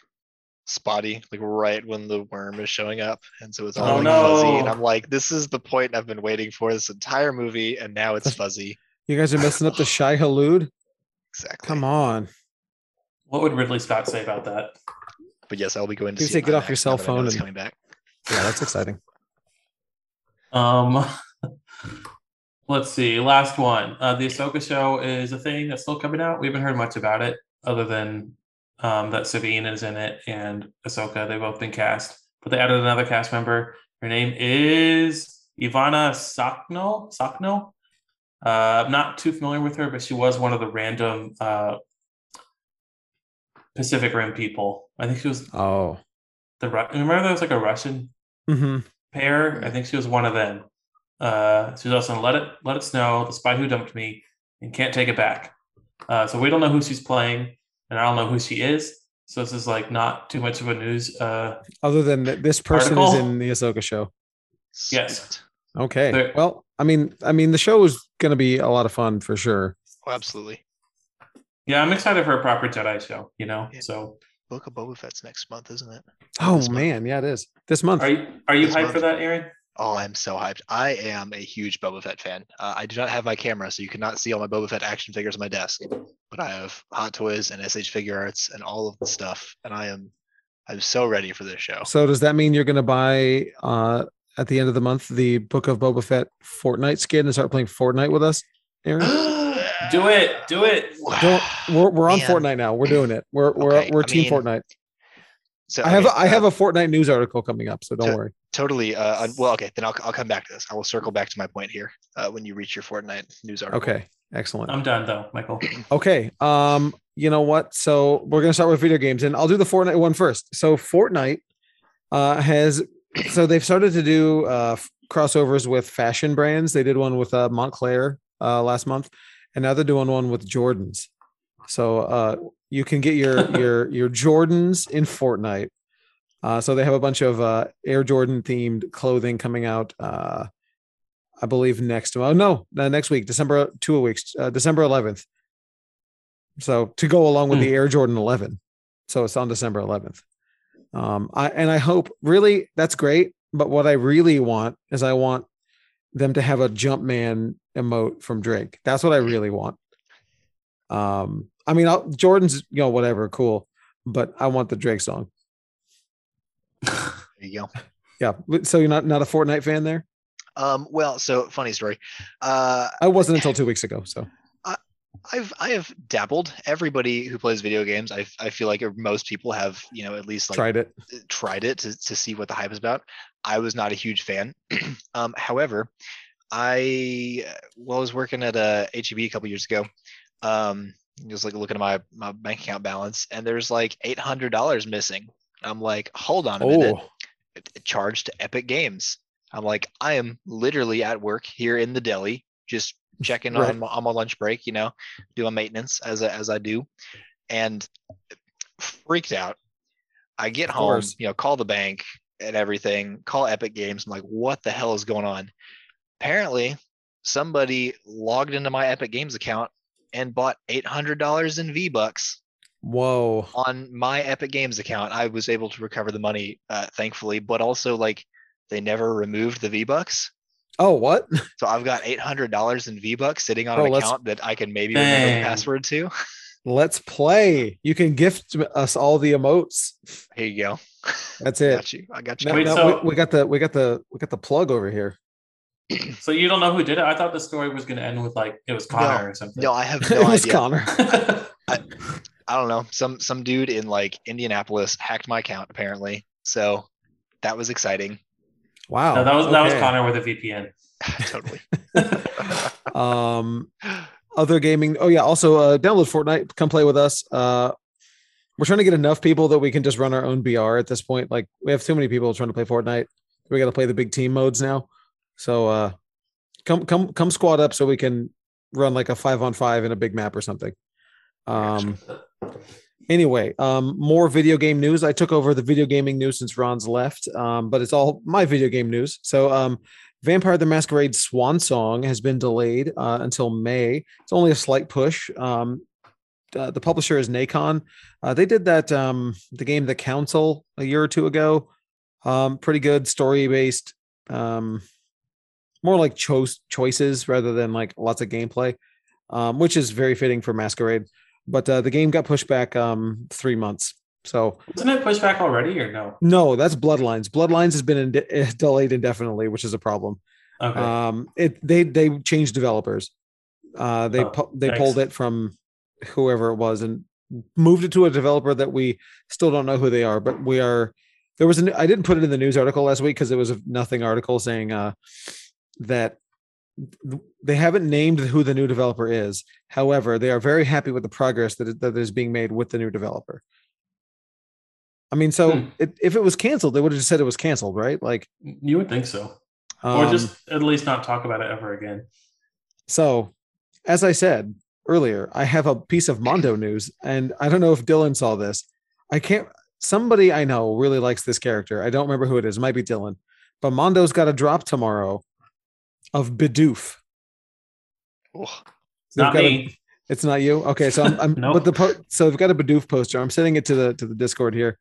spotty, like right when the worm is showing up, and so it's all Oh, like fuzzy. And. I'm like, this is the point I've been waiting for this entire movie, and now it's <laughs> fuzzy. You guys are messing up the <sighs> Shai-Hulud. Exactly. Come on. what would Ridley Scott say about that? But yes, I'll be going to You see say it get off your cell that I know phone it's and- coming back. Yeah, that's exciting. Um, <laughs> let's see. Last one. Uh, the Ahsoka show is a thing that's still coming out. We haven't heard much about it, other than um, that Sabine is in it and Ahsoka. They've both been cast, but they added another cast member. Her name is Ivana Sakno. Sakno. Uh, I'm not too familiar with her, but she was one of the random uh, Pacific Rim people. I think she was Oh. the. Ru- Remember, there was like a Russian hmm pair. I think she was one of them. Uh, she was also in Let It Let It Snow, The Spy Who Dumped Me, and Can't Take It Back. Uh, so we don't know who she's playing, and I don't know who she is. So this is like not too much of a news. Uh, Other than that, this person is in the Ahsoka show. Yes. Sweet. Okay. There- Well, I mean, I mean, the show is going to be a lot of fun for sure. Oh, absolutely. yeah, I'm excited for a proper Jedi show. You know, Yeah. so Book of Boba Fett's next month, isn't it? Oh This month. man, yeah, it is this month. are you are you This hyped month. for that, Aaron? Oh, I'm so hyped. I am a huge Boba Fett fan. Uh, I do not have my camera, so you cannot see all my Boba Fett action figures on my desk. But I have Hot Toys and SH Figuarts and all of the stuff. And I am I'm so ready for this show. So does that mean you're going to buy uh, at the end of the month the Book of Boba Fett Fortnite skin and start playing Fortnite with us, Aaron? <gasps> <gasps> <gasps> Do it, do it. Don't, we're we're on Man. Fortnite now. We're doing it. We're we're Okay, we're I team mean, Fortnite. So, I have okay, I have uh, a Fortnite news article coming up, so don't So- worry. totally. Uh, well, okay, then I'll I'll come back to this. I will circle back to my point here uh, when you reach your Fortnite news article. Okay, excellent. I'm done though, Michael. <clears throat> Okay. Um, you know what? So we're gonna start with video games, and I'll do the Fortnite one first. So Fortnite uh has so they've started to do uh crossovers with fashion brands. They did one with uh Moncler uh last month, and now they're doing one with Jordans. So uh you can get your <laughs> your your Jordans in Fortnite. Uh, so they have a bunch of uh, Air Jordan themed clothing coming out. Uh, I believe next. Oh no, next week, December two weeks, uh, December 11th. So to go along with the Air Jordan 11, so it's on December 11th. Um, I and I hope really that's great. But what I really want is I want them to have a Jumpman emote from Drake. That's what I really want. Um, I mean, I'll, Jordan's you know whatever, cool, but I want the Drake song. <laughs> There you go. Yeah. So you're not not a Fortnite fan there? Um, well, so funny story. Uh, I wasn't <laughs> until two weeks ago. So I've I have dabbled. Everybody who plays video games, I I feel like most people have you know at least like tried it. tried it to, to see what the hype is about. I was not a huge fan. <clears throat> um, however, I uh, well, I was working at a HEB a couple years ago. Um, just like looking at my my bank account balance, and there's like eight hundred dollars missing. I'm like, hold on a minute. Oh, it charged to Epic Games. I'm like, I am literally at work here in the deli, just <laughs> checking Right. on, my, on my lunch break, you know, doing maintenance as I, as I do, and freaked out. I get home, you know, call the bank, and everything. Call Epic Games. I'm like, what the hell is going on? Apparently, somebody logged into my Epic Games account and bought $800 in V Bucks Whoa. on my Epic Games account. I was able to recover the money, uh, thankfully, but also like they never removed the V Bucks. Oh, what? <laughs> So I've got $800 in V Bucks sitting on Bro, an account that I can maybe remember the password to. Let's play. You can gift us all the emotes. Here you go. That's <laughs> it. got you. I got you. No, Wait, no, so- we, we got the we got the we got the plug over here. <clears throat> So you don't know who did it? I thought the story was going to end with like it was Connor or something. No, I have <laughs> no it no was idea. Connor. I don't know. Some some dude in like Indianapolis hacked my account apparently. So that was exciting. Wow. no, that was that was. Connor with a VPN. <laughs> totally. <laughs> Um, other gaming. Oh yeah. Also, uh, download Fortnite. Come play with us. Uh, we're trying to get enough people that we can just run our own BR at this point. Like we have too many people trying to play Fortnite. We got to play the big team modes now. So uh, come come come squad up so we can run like a five on five in a big map or something. Um, anyway, um, more video game news. I took over the video gaming news since Ron's left, um, but it's all my video game news. So, um, Vampire the Masquerade Swan Song has been delayed uh, until May. It's only a slight push. Um, uh, the publisher is Nacon. Uh, they did that um, the game The Council a year or two ago. Um, pretty good story based. Um, more like choice choices rather than like lots of gameplay, um, which is very fitting for Masquerade. But uh, the game got pushed back um, three months. So Isn't it pushed back already or no? no, that's Bloodlines. Bloodlines has been inde- delayed indefinitely, which is a problem. Okay. Um, it they they changed developers. Uh, they Oh, pu- they nice. pulled it from whoever it was and moved it to a developer that we still don't know who they are. But we are. There was an I didn't put it in the news article last week because it was a nothing article saying uh, that they haven't named who the new developer is. However, they are very happy with the progress that is, that is being made with the new developer. I mean, so Hmm. it, if it was canceled, they would have just said it was canceled, right? Like, you would think so. um, or just at least not talk about it ever again. So, as I said earlier, I have a piece of Mondo news, and I don't know if Dylan saw this. I can't. Somebody I know really likes this character. I don't remember who it is. It might be Dylan, but Mondo's got a drop tomorrow of Bidoof. Oh, They've Not got a- me. it's not you. Okay, so I'm. I'm No. <laughs> But the po- so I've got a Bidoof poster. I'm sending it to the to the Discord here.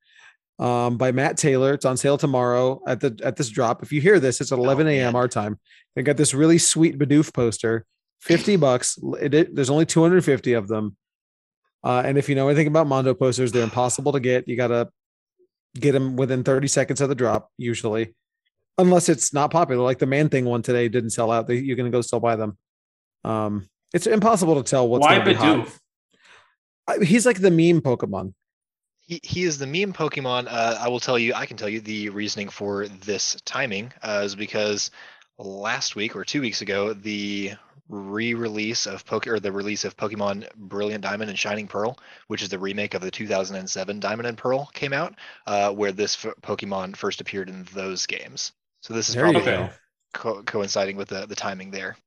Um, by Matt Taylor. It's on sale tomorrow at the at this drop. If you hear this, it's at 11 a.m. our time. They got this really sweet Bidoof poster, 50 <clears throat> bucks. It, it- there's only 250 of them. Uh, and if you know anything about Mondo posters, they're impossible to get. You gotta get them within 30 seconds of the drop, usually, unless it's not popular. Like the Man Thing one today didn't sell out. They, you're gonna go still buy them. Um, it's impossible to tell what's Why gonna be hot. Bidoof? I- He's like the meme Pokemon. he, he is the meme Pokemon. Uh, I will tell you, I can tell you the reasoning for this timing uh, is because last week or two weeks ago, the re-release of Poke or the release of Pokemon Brilliant Diamond and Shining Pearl, which is the remake of the 2007 Diamond and Pearl, came out, uh, where this f- Pokemon first appeared in those games. So this is There probably Okay. co- coinciding with the, the timing there.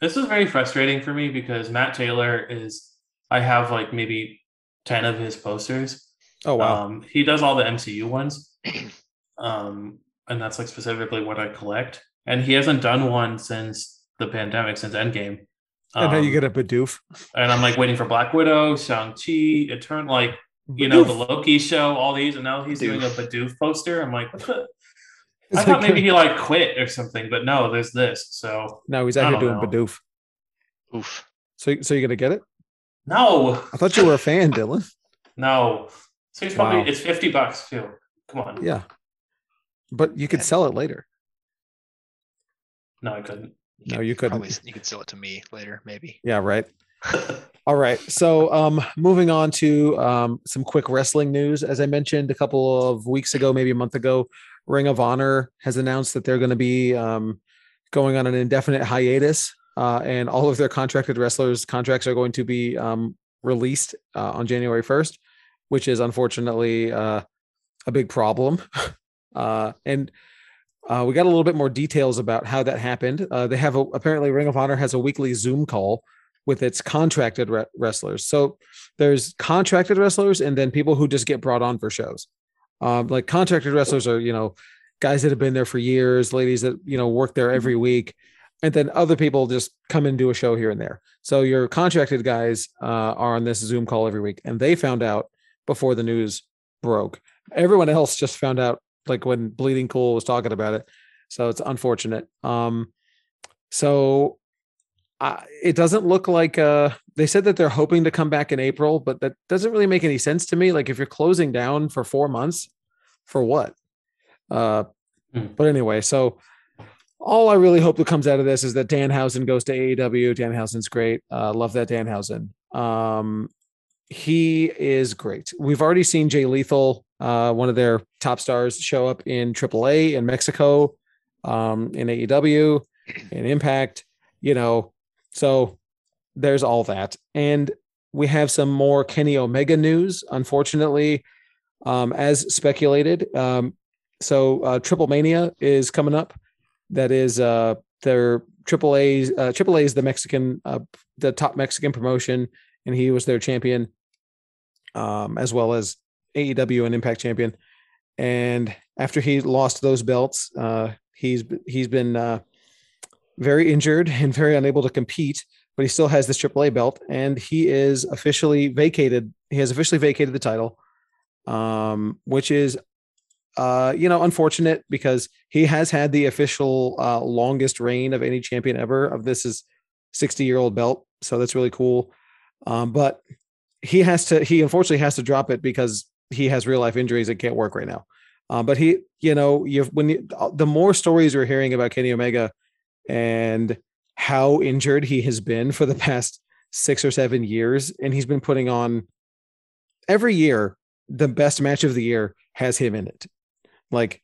This is very frustrating for me because Matt Taylor is. I have like maybe ten of his posters. Oh wow. Um, he does all the MCU ones, <clears throat> um, and that's like specifically what I collect. And he hasn't done one since the pandemic, since Endgame. and now you Um, get a Bidoof. and I'm like waiting for Black Widow, Shang Chi, Eternal, like you know the Loki show, all these, and now he's doing a Bidoof. Bidoof poster. I'm like, <laughs> what the? It's I thought maybe he like quit or something, but no, there's this. So No, he's I out here doing know. Bidoof. Oof. So, so you're gonna get it? no, I thought you were a fan, Dylan. <laughs> no. So he's probably Wow. it's fifty bucks too. Come on, Yeah, but you could Yeah. sell it later. no, I couldn't. No, you couldn't. Probably you could sell it to me later, maybe. Yeah, right. <laughs> All right. So, um, moving on to um, some quick wrestling news. As I mentioned a couple of weeks ago, maybe a month ago, Ring of Honor has announced that they're going to be um, going on an indefinite hiatus, uh, and all of their contracted wrestlers' contracts are going to be um, released uh, on January 1st, which is unfortunately uh, a big problem. <laughs> uh, and uh, we got a little bit more details about how that happened. Uh, they have a, apparently Ring of Honor has a weekly Zoom call with its contracted re- wrestlers. So there's contracted wrestlers and then people who just get brought on for shows. Um, like contracted wrestlers are, you know, guys that have been there for years, ladies that, you know, work there every week. And then other people just come and do a show here and there. So your contracted guys uh, are on this Zoom call every week, and they found out before the news broke. Everyone else just found out like when Bleeding Cool was talking about it. So it's unfortunate. Um, so uh, it doesn't look like uh, they said that they're hoping to come back in April, but that doesn't really make any sense to me. Like if you're closing down for four months, for what? Uh, Hmm. But anyway, so all I really hope that comes out of this is that Danhausen goes to AEW. Danhausen's great. Uh, love that Danhausen. Um, he is great. We've already seen Jay Lethal, uh, one of their top stars, show up in AAA in Mexico, um, in AEW, in Impact. You know, so there's all that, and we have some more Kenny Omega news. Unfortunately, um, as speculated, um, so uh, Triple Mania is coming up. That is uh, their Triple. Uh, Triple A is the Mexican, uh, the top Mexican promotion, and he was their champion, um, as well as AEW and Impact champion. And after he lost those belts, uh, he's he's been uh, very injured <laughs> and very unable to compete. But he still has this AAA belt, and he is officially vacated. He has officially vacated the title, um, which is uh, you know, unfortunate because he has had the official uh, longest reign of any champion ever. Of this is 60 year old belt, so that's really cool. Um, but he has to. He unfortunately has to drop it because he has real life injuries and can't work right now. Um, but he, you know, you've when you, the more stories we're hearing about Kenny Omega and how injured he has been for the past six or seven years, and he's been putting on every year the best match of the year has him in it. Like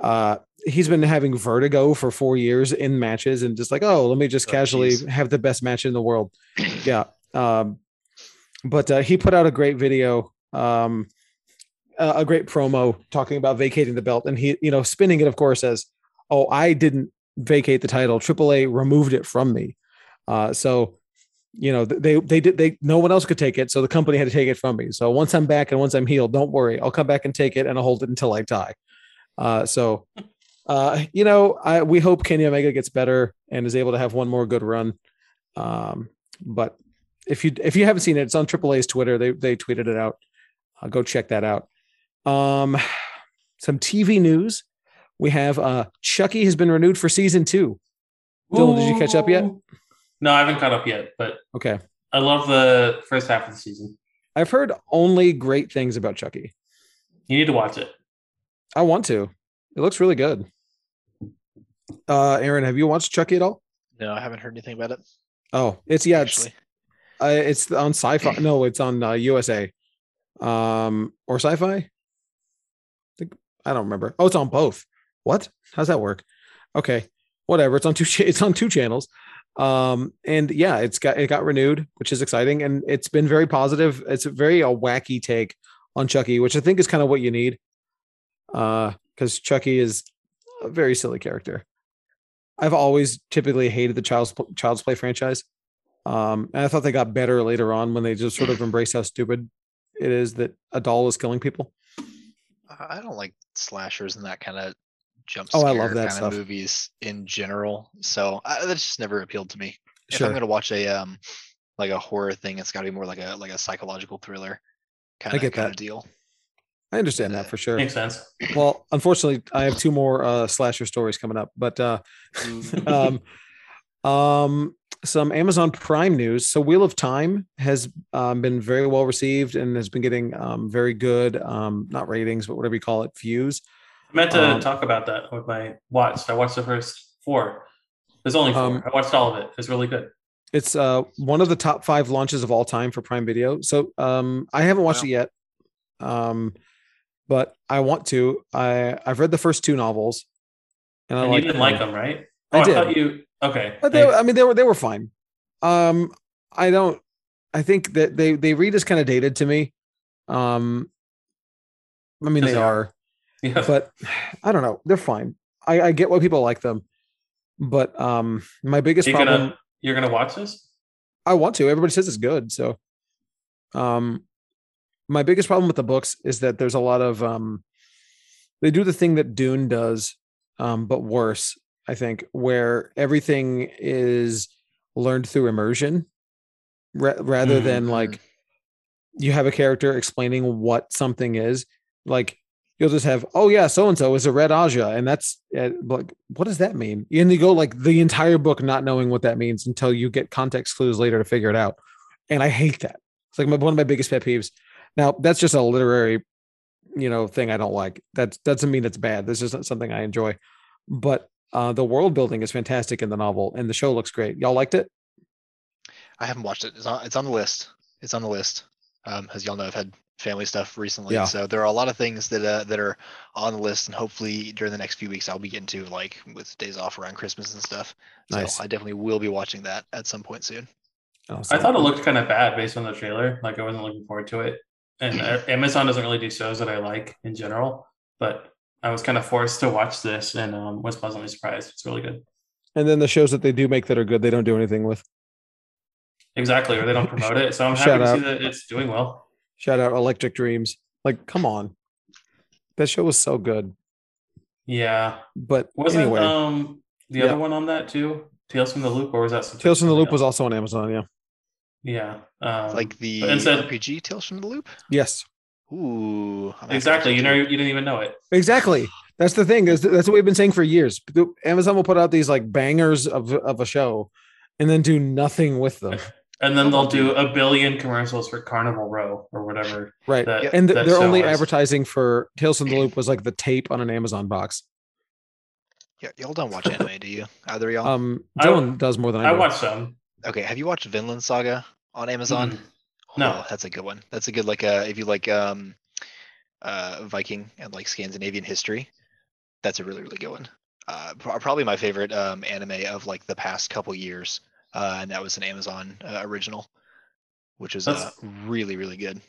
uh he's been having vertigo for four years in matches and just like, oh, let me just Oh, casually jeez. have the best match in the world. <clears throat> yeah. Um but uh, he put out a great video, um a great promo talking about vacating the belt and he, you know, spinning it, of course, as oh, I didn't vacate the title. AAA removed it from me. Uh so you know they they did they no one else could take it. So the company had to take it from me. So once i'm back and once i'm healed don't worry. I'll come back and take it and i'll hold it until i die. Uh so uh you know i we hope kenny omega gets better and is able to have one more good run. Um but if you if you haven't seen it it's on AAA's twitter. They they tweeted it out. Uh, go check that out. Um some tv news we have uh chucky has been renewed for season two Dylan, did you catch up yet? No, I haven't caught up yet, but okay I love the first half of the season. i've heard only great things about chucky You need to watch it. I want to. It looks really good. Uh, Aaron, have you watched Chucky at all? No, I haven't heard anything about it. Oh, it's yeah, it's uh, it's on Sci-Fi. No, it's on uh, USA, um, or Sci-Fi. I think I don't remember. Oh, it's on both. What? How's that work? Okay, whatever. It's on two. <laughs> It's on two channels. Um, and yeah, it's got it got renewed, which is exciting, and it's been very positive. It's a very a wacky take on Chucky, which I think is kind of what you need. Uh, because Chucky is a very silly character. I've always typically hated the Child's Child's Play franchise. Um, and I thought they got better later on when they just sort of embraced how stupid it is that a doll is killing people. I don't like slashers and that kind of jump Oh, I love that kind stuff. of movies in general. So I, that's just never appealed to me. If I'm gonna watch a um like a horror thing, it's got to be more like a like a psychological thriller kind of get kind that. of deal. I understand that for sure. Makes sense. Well, unfortunately, I have two more uh, slasher stories coming up, but uh, <laughs> um, um, some Amazon Prime news. So, Wheel of Time has um, been very well received and has been getting um, very good, um, not ratings, but whatever you call it, views. I meant to Um, talk about that with my watch. I watched the first four. There's only four. Um, I watched all of it. It's really good. It's uh, one of the top five launches of all time for Prime Video. So, um, I haven't watched Wow. it yet, um, but I want to. I I've read the first two novels, and I And like you didn't like them, right? I Oh, I, did. thought you. Okay. But they, thanks. I mean, they were they were fine. Um, I don't. I think that they they read as kind of dated to me. Um, I mean, they they are. are, Yeah. but I don't know. They're fine. I, I get why people like them, but um, my biggest you're problem. gonna you're gonna watch this? I want to. Everybody says it's good, so. Um, my biggest problem with the books is that there's a lot of um, they do the thing that Dune does, um, but worse. I think where everything is learned through immersion, ra- rather than Mhm. like you have a character explaining what something is. Like you'll just have, oh yeah, so and so is a red Ajah, and that's uh, like, what does that mean? And you go like the entire book not knowing what that means until you get context clues later to figure it out. And I hate that. It's like my, one of my biggest pet peeves. Now that's just a literary, you know, thing I don't like. That doesn't mean it's bad. This isn't something I enjoy, but uh, the world building is fantastic in the novel, and the show looks great. Y'all liked it? I haven't watched it. It's on. It's on the list. It's on the list. Um, as y'all know, I've had family stuff recently, Yeah. so there are a lot of things that uh, that are on the list, and hopefully during the next few weeks I'll be getting to like with days off around Christmas and stuff. So Nice. I definitely will be watching that at some point soon. Oh, I thought it looked kind of bad based on the trailer. Like I wasn't looking forward to it. And uh, <laughs> Amazon doesn't really do shows that I like in general, but I was kind of forced to watch this and um, was pleasantly surprised. It's really good. And then the shows that they do make that are good, they don't do anything with. Exactly, or they don't <laughs> promote it. So I'm happy Shout to out. see that it's doing well. Shout out Electric Dreams. Like, come on. That show was so good. Yeah. But Wasn't anyway, um the Yeah. other one on that too? Tales from the Loop, or was that something- Tales from the something Loop was also on Amazon. Yeah. Yeah. Um, like the but instead- RPG Tales from the Loop. Yes. Ooh, I'm gonna have to watch exactly. You know, too. you didn't even know it. Exactly. That's the thing. That's, that's what we've been saying for years. Amazon will put out these like bangers of, of a show and then do nothing with them. <laughs> And then they'll do a billion commercials for Carnival Row or whatever. Right. That, and th- that they're only was. advertising for Tales from the Loop was like the tape on an Amazon box. Yeah, y'all don't watch anime, do you? Either of y'all? Um, I- Dylan does more than I, I do. watched some. okay, have you watched Vinland Saga on Amazon? Mm. No. Oh, that's a good one. That's a good like uh if you like um uh Viking and like Scandinavian history, that's a really really good one. Uh, pro- probably my favorite um anime of like the past couple years, uh, and that was an Amazon uh, original, which is uh really really good.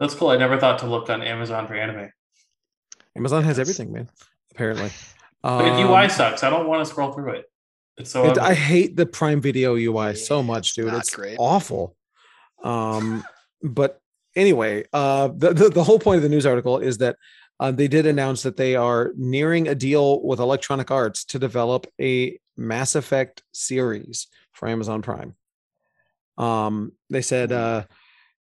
That's cool. I never thought to look on Amazon for anime. Amazon has That's- everything, man. Apparently. <laughs> But the Um, UI sucks. I don't want to scroll through it. It's so It. I hate the Prime Video UI so much, dude. not It's great. awful. Um, but anyway, uh, the, the the whole point of the news article is that uh, they did announce that they are nearing a deal with Electronic Arts to develop a Mass Effect series for Amazon Prime. Um, they said, uh,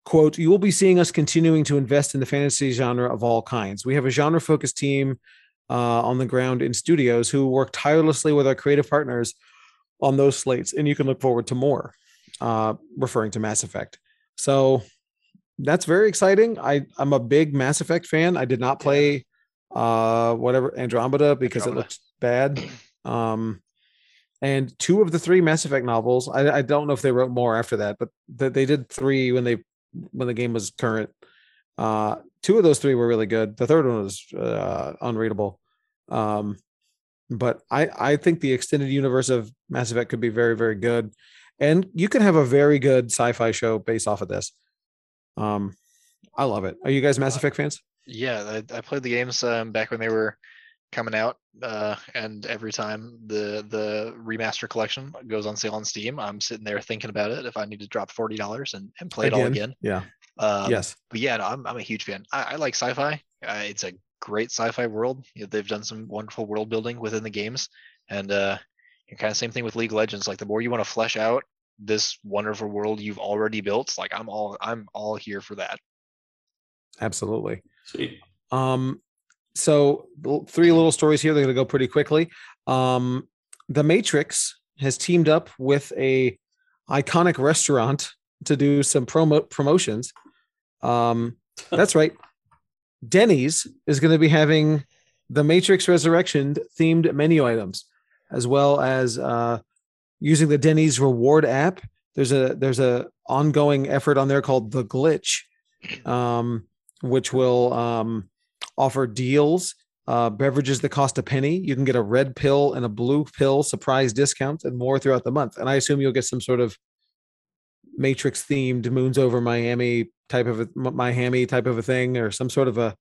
"quote You will be seeing us continuing to invest in the fantasy genre of all kinds. We have a genre focused team." uh, on the ground in studios who work tirelessly with our creative partners on those slates, and you can look forward to more. Uh, referring to Mass Effect, so that's very exciting. I I'm a big Mass Effect fan. I did not play uh whatever Andromeda because Andromeda. it looked bad. <clears throat> Um, and two of the three Mass Effect novels, I, I don't know if they wrote more after that, but th- they did three when they when the game was current. Uh, two of those three were really good. The third one was uh, unreadable. Um, but I I think the extended universe of Mass Effect could be very very good, and you can have a very good sci-fi show based off of this. Um, I love it. Are you guys Mass Effect fans? Yeah, I, I played the games um, back when they were coming out, uh, and every time the the remaster collection goes on sale on Steam, I'm sitting there thinking about it if I need to drop forty dollars and, and play it all again. Yeah. Um, yes. but yeah, no, I'm I'm a huge fan. I, I like sci-fi. Uh, it's a great sci-fi world. You know, they've done some wonderful world building within the games, and uh, kind of same thing with League of Legends. Like the more you want to flesh out this wonderful world you've already built, like I'm all I'm all here for that. Absolutely. Sweet. Um, so three little stories here. They're going to go pretty quickly. Um, the Matrix has teamed up with a iconic restaurant to do some promo promotions. Um, that's right. Denny's is going to be having the Matrix Resurrection themed menu items, as well as uh, using the Denny's reward app. There's a there's a ongoing effort on there called the Glitch, um, which will um, offer deals, uh, beverages that cost a penny. You can get a red pill and a blue pill surprise discounts and more throughout the month. And I assume you'll get some sort of Matrix themed Moons over Miami type of a M- Miami type of a thing, or some sort of a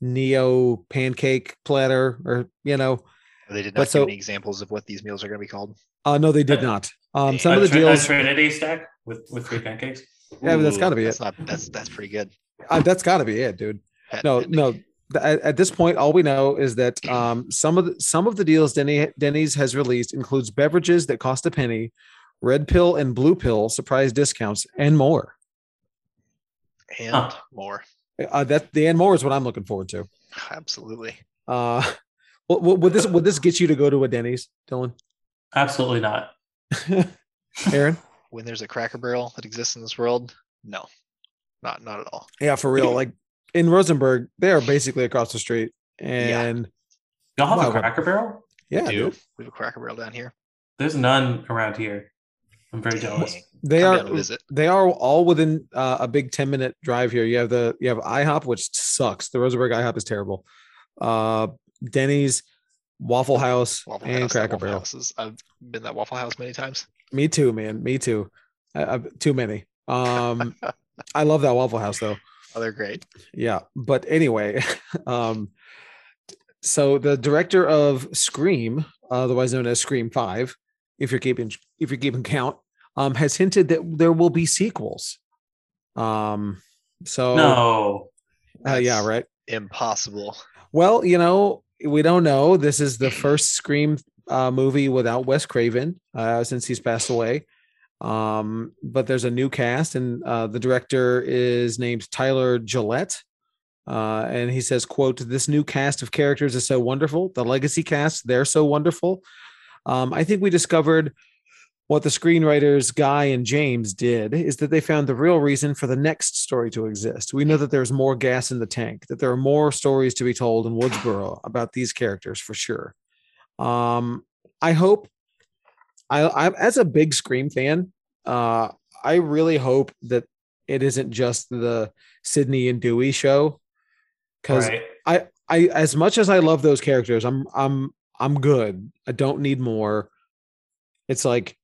Neo pancake platter, or you know. They did But not give so- any examples of what these meals are going to be called. Uh, no, they did Uh, not. Um, some a, of the deals. a Trinity stack with with three pancakes. Yeah, but that's Ooh, gotta be that's it. Not, that's that's pretty good. Uh, that's got to be it, dude. Patent No, no. Th- at, at this point, all we know is that um, some of the, some of the deals Denny, Denny's has released includes beverages that cost a penny, red pill and blue pill surprise discounts, and more. And Huh. more. Uh, that the and more is what I'm looking forward to. <sighs> Absolutely. Uh, <laughs> what, what, would this would this get you to go to a Denny's, Dylan? Absolutely not. <laughs> Aaron? When there's a cracker barrel that exists in this world, no. Not not at all. Yeah, for real. <clears throat> Like in Rosenberg, they are basically across the street, and Y'all have Wow. a Cracker Barrel? yeah, we do. dude. We have a cracker barrel down here. There's none around here. I'm very jealous. They Come are visit. they are all within uh, a big 10 minute drive here you have the you have ihop which sucks the rosenberg ihop is terrible uh denny's waffle house Waffle and House, cracker Waffle barrel Houses. I've been that Waffle House many times. me too man me too I, I, too many um <laughs> i love that waffle house though Oh, they're great. yeah but anyway <laughs> um so the director of scream otherwise known as scream 5 if you're keeping if you're keeping count um has hinted that there will be sequels um so No. uh, yeah right Impossible. well you know we don't know this is the <clears throat> first scream uh movie without wes craven uh since he's passed away um but there's a new cast and uh the director is named tyler gillett uh and he says quote this new cast of characters is so wonderful. The legacy cast they're so wonderful. Um i think we discovered what the screenwriters guy and james did is that they found the real reason for the next story to exist. We know that there's more gas in the tank that there are more stories to be told in woodsboro about these characters for sure. Um i hope I, I as a big Scream fan, uh, I really hope that it isn't just the Sydney and Dewey show. Because Right. I, as much as I love those characters, I'm, I'm, I'm good. I don't need more. It's like,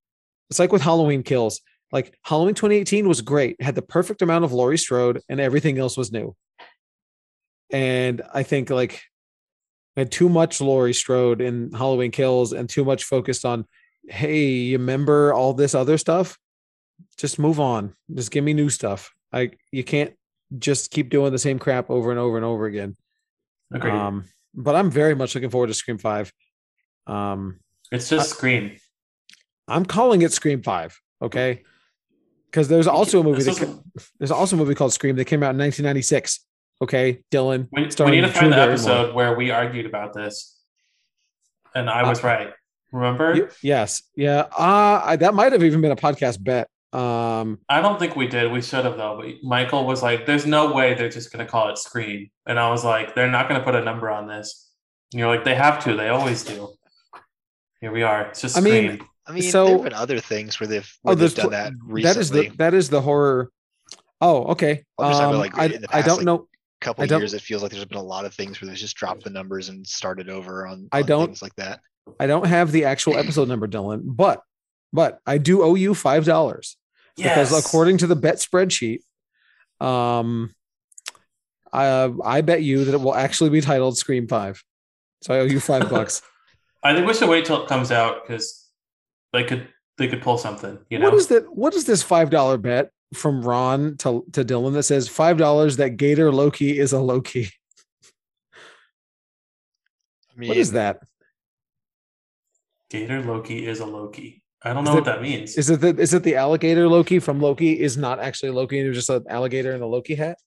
it's like with Halloween Kills. Like Halloween 2018 was great, had the perfect amount of Laurie Strode, and everything else was new. And I think like I had too much Laurie Strode in Halloween Kills and too much focused on hey, you remember all this other stuff? Just move on. Just give me new stuff. I you can't just keep doing the same crap over and over and over again. Agreed. Um, but I'm very much looking forward to Scream Five. Um, it's just Scream. I'm calling it Scream Five. Okay, because there's also a movie that ca- there's also a movie called Scream that came out in 1996. Okay, Dylan. we, we need to Drew find the Barrymore. episode where we argued about this. And I was right. Remember? Y- yes, yeah. Uh, I, that might have even been a podcast bet. Um, I don't think we did. We should have though. But Michael was like, "There's no way they're just going to call it Scream," and I was like, "They're not going to put a number on this." And you're like, "They have to. They always do." Here we are. It's just I Scream. mean, I mean, So- there have been other things where they've, Oh, where there's they've done that recently. that is the that is the horror. Oh, okay. I'm just talking Um, like, I, in the I don't like, know. couple I years, it feels like there's been a lot of things where they just dropped the numbers and started over on, I on don't- things like that. I don't have the actual episode number, Dylan, but but I do owe you five dollars because according to the bet spreadsheet, um, I I bet you that it will actually be titled Scream Five. So I owe you five bucks. <laughs> I think we should wait till it comes out because they could they could pull something. You know, What is that? What is this five dollar bet from Ron to to Dylan that says five dollars that Gator Loki is a Loki? I mean, What is that? Gator Loki is a Loki. I don't Is know it- what that means. Is it the is it the alligator Loki from Loki is not actually Loki and it's just an alligator in a Loki hat?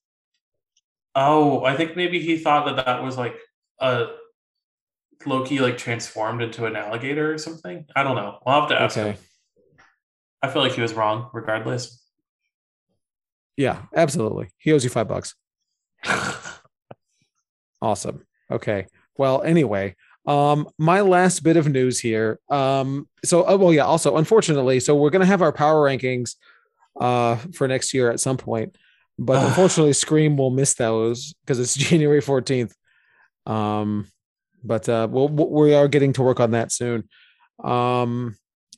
oh, I think maybe he thought that that was like a Loki like transformed into an alligator or something. I don't know. I'll have to ask Okay. him. I feel like he was wrong, regardless. Yeah, absolutely. He owes you five bucks. <laughs> Awesome. Okay. Well, anyway, um, my last bit of news here. Um, so oh, well, yeah, also, unfortunately, so we're gonna have our power rankings uh for next year at some point. But unfortunately, Scream will miss those because it's <laughs> January 14th. Um, but uh we'll, we are getting to work on that soon. Um,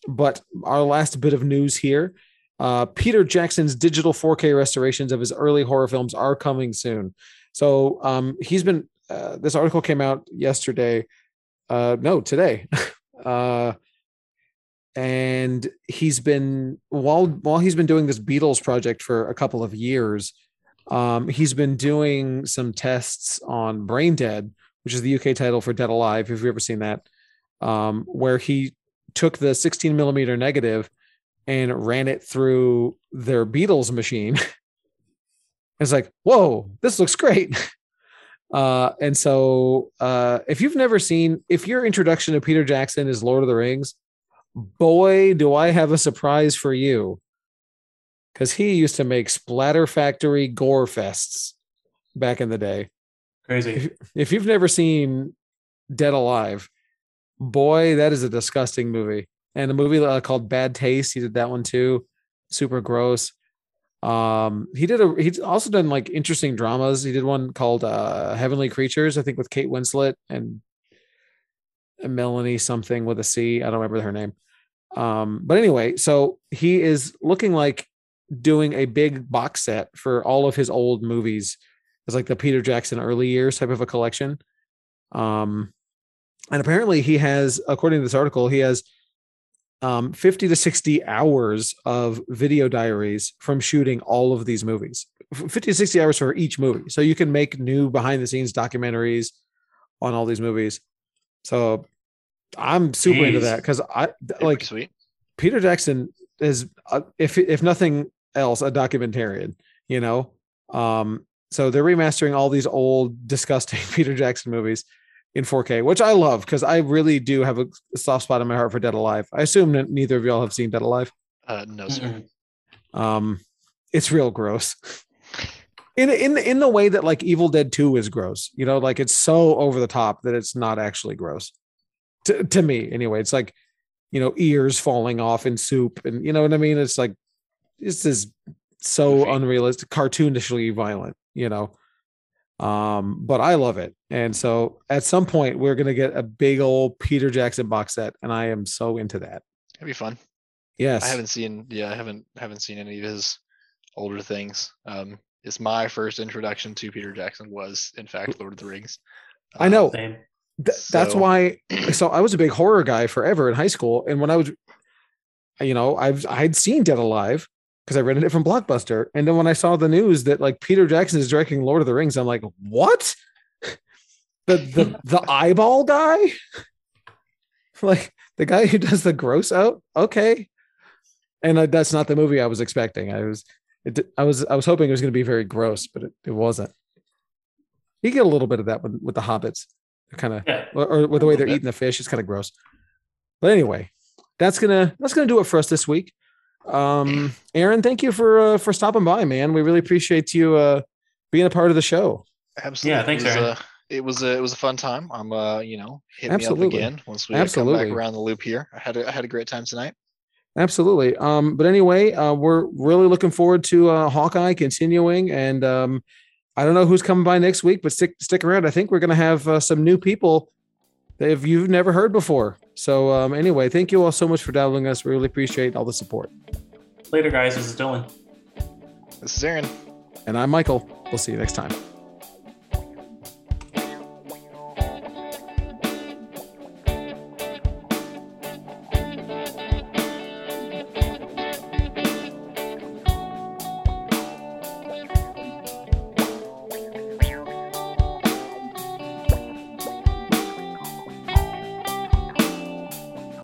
but our last bit of news here. Uh, Peter Jackson's digital 4K restorations of his early horror films are coming soon. So um, he's been. Uh, this article came out yesterday. Uh, no, today. <laughs> uh, and he's been while while he's been doing this Beatles project for a couple of years. Um, he's been doing some tests on Brain Dead, which is the UK title for Dead Alive. If you've ever seen that, um, where he took the 16 millimeter negative and ran it through their Beatles machine. <laughs> it's like, whoa, this looks great. <laughs> Uh, and so, uh, if you've never seen, if your introduction to Peter Jackson is Lord of the Rings, boy, do I have a surprise for you. Because he used to make Splatter Factory gore fests back in the day. Crazy. If, if you've never seen Dead Alive, boy, that is a disgusting movie. And a movie uh, called Bad Taste, he did that one too. Super gross. Um, he did a he's also done like interesting dramas. He did one called uh Heavenly Creatures, I think with Kate Winslet and, Melanie something with a C. I don't remember her name. Um, but anyway, so he is looking like doing a big box set for all of his old movies. It's like the Peter Jackson early years type of a collection. Um, and apparently he has, according to this article, he has um, 50 to 60 hours of video diaries from shooting all of these movies. 50 to 60 hours for each movie. So you can make new behind the scenes documentaries on all these movies. So i'm super into that because i like peter jackson is uh, if if nothing else a documentarian you know? Um so they're remastering all these old disgusting <laughs> peter jackson movies in 4K, which I love because I really do have a soft spot in my heart for Dead Alive. I assume that neither of y'all have seen Dead Alive. Uh, no, sir. Um, it's real gross. In in in the way that like Evil Dead 2 is gross, you know, like it's so over the top that it's not actually gross. To to me, anyway. It's like, you know, ears falling off in soup, and you know what I mean? It's like this is so Goofy. unrealistic, cartoonishly violent, you know. Um, but I love it. And so at some point we're gonna get a big old Peter Jackson box set, and I am so into that. That'd be fun. Yes. I haven't seen. Yeah, I haven't haven't seen any of his older things. Um, it's my first introduction to Peter Jackson was, in fact, Lord of the Rings. I know. Same. Th- that's So- why <clears throat> so I was a big horror guy forever in high school. And when I was you know, I've I'd seen Dead Alive because I rented it from Blockbuster. And then when I saw the news that like Peter Jackson is directing Lord of the Rings, I'm like, what? <laughs> The the <laughs> the eyeball guy? <laughs> like the guy who does the gross out? Okay. And that's not the movie I was expecting. I was it, I was I was hoping it was going to be very gross, but it, it wasn't. You get a little bit of that with, with the hobbits. Kind of Yeah. or, or with the way they're eating the fish. It's kind of gross. But anyway, that's gonna that's gonna do it for us this week. Um, Aaron, thank you for uh, for stopping by, man. We really appreciate you uh, being a part of the show. Absolutely. Yeah, thanks, it was, Aaron. uh, it was a it was a fun time. I'm uh you know hit me up again once we uh, come back around the loop here. I had a, I had a great time tonight. Absolutely. Um, but anyway, uh, we're really looking forward to uh, Hawkeye continuing, and um, I don't know who's coming by next week, but stick stick around. I think we're gonna have uh, some new people that you've never heard before. So um, anyway, thank you all so much for downloading us. We really appreciate all the support. Later, guys. This is Dylan. This is Aaron. And I'm Michael. We'll see you next time.